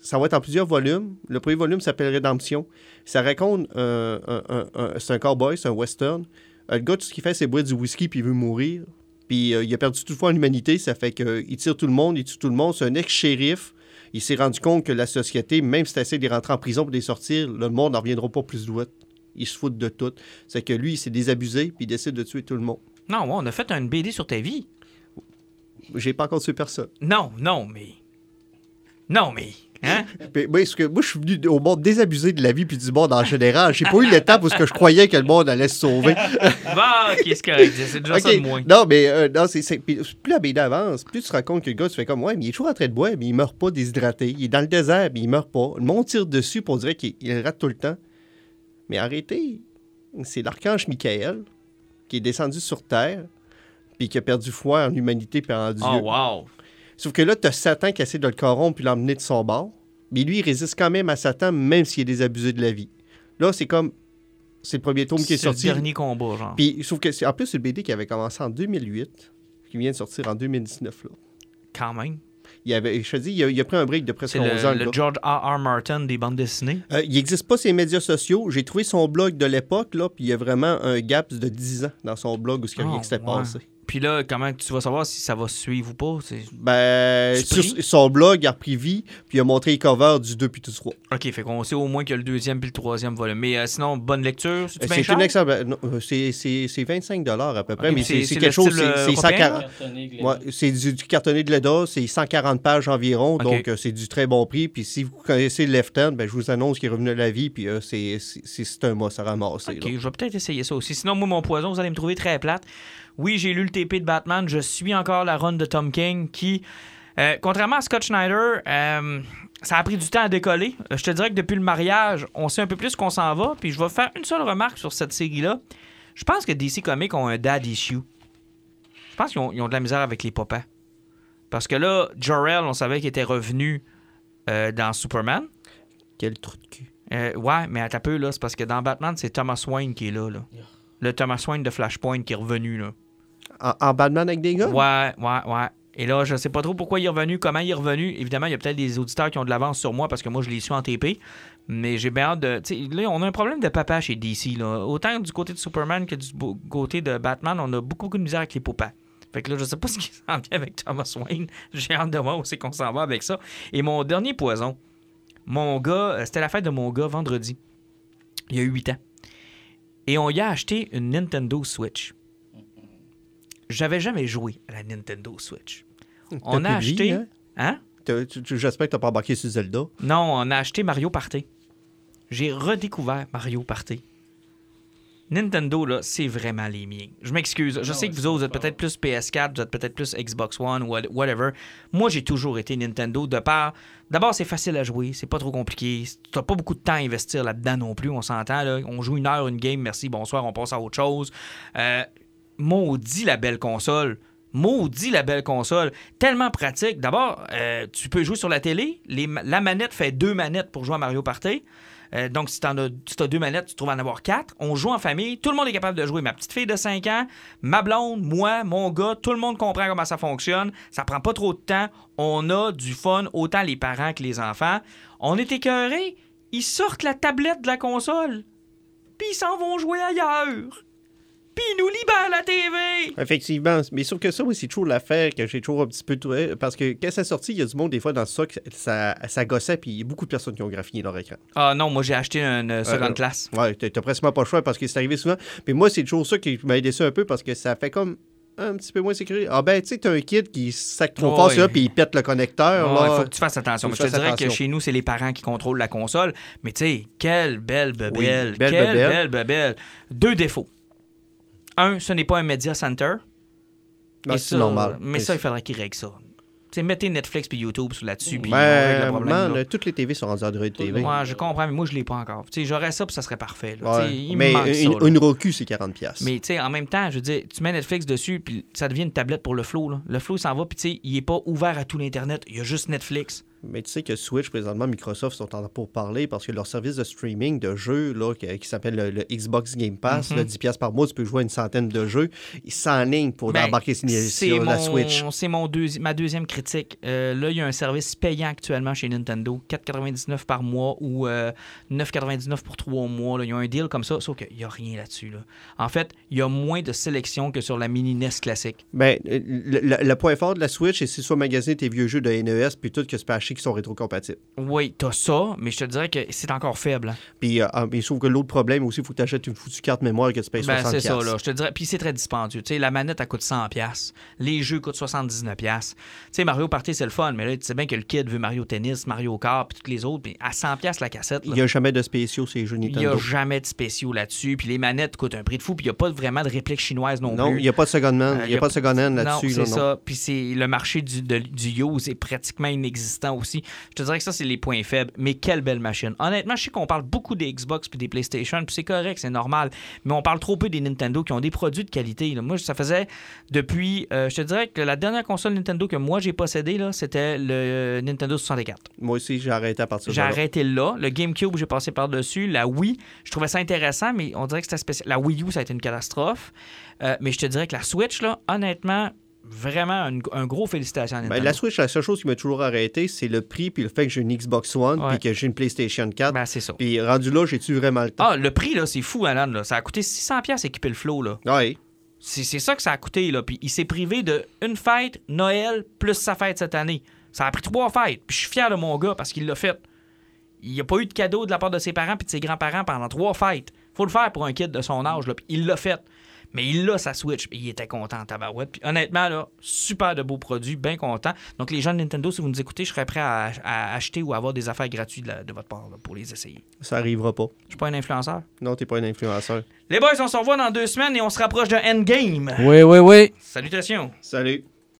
Ça va être en plusieurs volumes. Le premier volume s'appelle Rédemption. Ça raconte. euh, un- un- un- c'est un cowboy, c'est un western. Euh, le gars, tout ce qu'il fait, c'est boire du whisky puis il veut mourir. Puis euh, il a perdu toute foi en humanité. Ça fait qu'il tire tout le monde, il tue tout le monde. C'est un ex-shérif. Il s'est rendu compte que la société, même si tu essaies de les rentrer en prison pour les sortir, le monde n'en reviendra pas plus douette. Il se fout de tout. C'est que lui, il s'est désabusé puis il décide de tuer tout le monde. Non, on a fait une BD sur ta vie. J'ai pas encore tué personne. Non, non, mais. Non, mais. Hein? Mais, moi, que, moi, je suis venu au monde désabusé de la vie puis du monde en général. J'ai pas eu l'étape où ce que je croyais que le monde allait se sauver. Bah, ok, c'est correct. C'est déjà ça de moins. Non, mais euh, non, c'est, plus la BD avance, plus tu te rends compte que le gars, tu fais comme, ouais, mais il est toujours en train de boire, mais il meurt pas déshydraté. Il est dans le désert, mais il meurt pas. Le monde tire dessus pour dire qu'il il rate tout le temps. Mais arrêtez, c'est l'archange Michael qui est descendu sur Terre puis qui a perdu foi en l'humanité puis en Dieu. Oh, wow. Sauf que là, tu as Satan qui essaie de le corrompre puis l'emmener de son bord. Mais lui, il résiste quand même à Satan, même s'il est désabusé de la vie. Là, c'est comme. C'est le premier tome qui est, C'est le sorti. dernier combat, genre. Puis, sauf que c'est en plus, c'est le BD qui avait commencé en 2008, qui vient de sortir en 2019. Là. Quand même. Il avait, je te dis, il a, il a pris un break de presque C'est 11 ans. le. George R. R. Martin des bandes dessinées. Euh, il n'existe pas ses médias sociaux. J'ai trouvé son blog de l'époque, là, puis il y a vraiment un gap de 10 ans dans son blog où a rien Ah, qui s'est ouais. passé. Puis là, comment tu vas savoir si ça va suivre ou pas? C'est- Ben, sur son blog, il a repris vie, puis il a montré les covers du 2 puis du 3. OK, fait qu'on sait au moins qu'il y a le deuxième puis le troisième volume. Mais euh, sinon, bonne lecture. Bien C'est une excellente. ben, non, euh, C'est c'est- c'est 25 à peu près, mais c'est c'est- c'est c'est quelque chose. C'est euh, c'est européen, 140 Ouais, c'est du, du cartonné de Leda, c'est 140 pages environ, donc euh, c'est du très bon prix. Puis si vous connaissez Left Hand, ben, je vous annonce qu'il est revenu à la vie, puis euh, c'est c'est- c'est c'est un mois, ça ramasse. Ok, je vais peut-être essayer ça aussi. Sinon, moi, mon poison, vous allez me trouver très plate. Oui, j'ai lu le TP de Batman. Je suis encore la run de Tom King qui, euh, contrairement à Scott Schneider, euh, ça a pris du temps à décoller. Euh, Je te dirais que depuis le mariage, on sait un peu plus qu'on s'en va. Puis je vais faire une seule remarque sur cette série-là. Je pense que DC Comics ont un dad issue. Je pense qu'ils ont, de la misère avec les papas. Parce que là, Jor-El, on savait qu'il était revenu euh, dans Superman. Quel trou de cul. Euh, ouais, mais à ta peu, là, c'est parce que dans Batman, c'est Thomas Wayne qui est là, là. Le Thomas Wayne de Flashpoint qui est revenu, là. En, Batman avec des gars? Ouais, ouais, ouais. Et là, je sais pas trop pourquoi il est revenu, comment il est revenu. Évidemment, il y a peut-être des auditeurs qui ont de l'avance sur moi parce que moi, je l'ai su en TP. Mais j'ai bien hâte de. Tu sais, là, on a un problème de papa chez DC, là. Autant du côté de Superman que du côté de Batman, on a beaucoup, beaucoup de misère avec les papas. Fait que là, je sais pas ce qui s'en vient avec Thomas Wayne. J'ai hâte de voir où c'est qu'on s'en va avec ça. Et mon dernier poison, mon gars, euh, c'était la fête de mon gars vendredi. Il y a 8 ans. Et on y a acheté une Nintendo Switch. J'avais jamais joué à la Nintendo Switch. On a acheté. vie, hein? Hein? J'espère que t'as pas embarqué sur Zelda. Non, on a acheté Mario Party. J'ai redécouvert Mario Party. Nintendo, là, c'est vraiment les miens. Je m'excuse. Je sais que vous autres, vous êtes peut-être plus PS4, vous êtes peut-être plus Xbox One whatever. Moi, j'ai toujours été Nintendo de part. D'abord, c'est facile à jouer, c'est pas trop compliqué. T'as pas beaucoup de temps à investir là-dedans non plus, on s'entend. Là. On joue une heure, une game, merci, bonsoir, on passe à autre chose. Euh, maudit la belle console. Maudit la belle console. Tellement pratique. D'abord, euh, tu peux jouer sur la télé. La manette fait deux manettes pour jouer à Mario Party. Euh, donc, si tu as, deux manettes, tu trouves en avoir quatre. On joue en famille. Tout le monde est capable de jouer. Ma petite fille de 5 ans, ma blonde, moi, mon gars, tout le monde comprend comment ça fonctionne. Ça prend pas trop de temps. On a du fun, autant les parents que les enfants. On est écœurés. Ils sortent la tablette de la console. Puis ils s'en vont jouer ailleurs. Puis ils nous libèrent la TV. Effectivement. Mais sauf que ça, oui, c'est toujours l'affaire que j'ai toujours un petit peu trouvé. Parce que quand c'est sorti, il y a du monde, des fois, dans ça, que ça, ça gossait, puis il y a beaucoup de personnes qui ont graffiné leur écran. Ah non, moi j'ai acheté une euh, seconde Euh, classe. Ouais, t'as presque pas le choix parce que c'est arrivé souvent. Mais moi, c'est toujours ça qui m'a déçu un peu parce que ça fait comme un petit peu moins sécurisé. Ah ben, tu sais, t'as un kid qui sac trop Ouais, fort là, puis il pète le connecteur. Ouais, là. faut que tu fasses attention. Mais que je te dirais que chez nous, c'est les parents qui contrôlent la console. Mais tu sais, quelle belle bebelle. Oui, belle quelle bebelle. belle bebelle. Deux défauts. Un, ce n'est pas un media center. C'est ça, normal. Mais ça, il faudrait qu'ils règlent ça. Tu sais, mettez Netflix puis YouTube là-dessus, puis Ben, règle le problème. man, là. toutes les TV sont rendues Android TV. Ouais, je comprends, mais moi, je l'ai pas encore. J'aurais ça, puis ça serait parfait. là. Ouais. Il Mais ça, une, une Roku, c'est 40$. piastres. Mais tu sais, en même temps, je veux dire, tu mets Netflix dessus, puis ça devient une tablette pour le flow. Là. Le flow s'en va, puis tu sais, il est pas ouvert à tout l'Internet. Il y a juste Netflix. Mais tu sais que Switch, présentement, Microsoft sont en pour parler parce que leur service de streaming de jeux là, qui, qui s'appelle le, le Xbox Game Pass, là, 10$ piastres par mois, tu peux jouer à une centaine de jeux. Ils s'enlignent pour Ben, embarquer sur, sur la mon- Switch. C'est mon deuxi- ma deuxième critique. Euh, là, il y a un service payant actuellement chez Nintendo, 4,99 par mois ou euh, 9,99 pour trois mois. là. Il y a un deal comme ça, sauf qu'il n'y a rien là-dessus. là. En fait, il y a moins de sélection que sur la mini NES classique. Ben, euh, le, le- le point fort de la Switch, c'est soit magasiner tes vieux jeux de NES, puis tout que tu peux acheter qui sont rétrocompatibles. Oui, t'as ça, mais je te dirais que c'est encore faible. hein. Puis, euh, ah, mais que l'autre problème aussi, il faut que tu achètes une foutue carte mémoire que tu payes Ben, 60$. c'est ça, là. Je te dirais. Puis c'est très dispendieux. Tu sais, la manette, elle coûte 100$. piastres. Les jeux coûtent 79$. piastres. Tu sais, Mario Party, c'est le fun, mais là, tu sais bien que le kid veut Mario Tennis, Mario Kart, puis tous les autres. Puis à 100$ piastres la cassette, Il n'y a jamais de spéciaux les jeux il n'y Nintendo. a jamais de spéciaux là-dessus. Puis les manettes coûtent un prix de fou. Puis il n'y a pas vraiment de réplique chinoise non, Non, plus. il n'y a pas de second hand. Euh, Il n'y a pas de second hand Non, là-dessus. c'est là, non. ça. Puis c'est le marché du, de- du use est pratiquement inexistant aussi. Je te dirais que ça, c'est les points faibles. Mais quelle belle machine. Honnêtement, je sais qu'on parle beaucoup des Xbox puis des PlayStation, puis c'est correct, c'est normal. Mais on parle trop peu des Nintendo qui ont des produits de qualité. là. Moi, ça faisait depuis. euh, je te dirais que la dernière console Nintendo que moi j'ai possédée, c'était le Nintendo 64. Moi aussi, j'ai arrêté à partir de J'ai là. arrêté là. Le GameCube, j'ai passé par-dessus. La Wii, je trouvais ça intéressant, mais on dirait que c'était spécial. La Wii U, ça a été une catastrophe. Euh, mais je te dirais que la Switch, là, honnêtement, vraiment un, un gros félicitations à Ben, la Switch, la seule chose qui m'a toujours arrêté, c'est le prix puis le fait que j'ai une Xbox One puis que j'ai une PlayStation 4. Ben, c'est ça. Puis rendu là, j'ai-tu vraiment le temps? Ah, le prix, là, c'est fou, Alan. Là. Ça a coûté 600$ piastres équiper le flow, là. Ouais. C'est c'est ça que ça a coûté, là. Puis il s'est privé de une fête, Noël, plus sa fête cette année. Ça a pris trois fêtes. Puis je suis fier de mon gars parce qu'il l'a fait. Il n'y a pas eu de cadeau de la part de ses parents puis de ses grands-parents pendant trois fêtes. Faut le faire pour un kid de son âge, là. Puis il l'a fait. Mais il a sa Switch, puis il était content en tabarouette. Puis honnêtement, là, super de beaux produits, bien content. Donc les gens de Nintendo, si vous nous écoutez, je serais prêt à, à acheter ou à avoir des affaires gratuites de, la- de votre part là, pour les essayer. Ça arrivera pas. Je suis pas un influenceur. Non, t'es pas un influenceur. Les boys, on se revoit dans deux semaines et on se rapproche de Endgame. Oui, oui, oui. Salutations. Salut.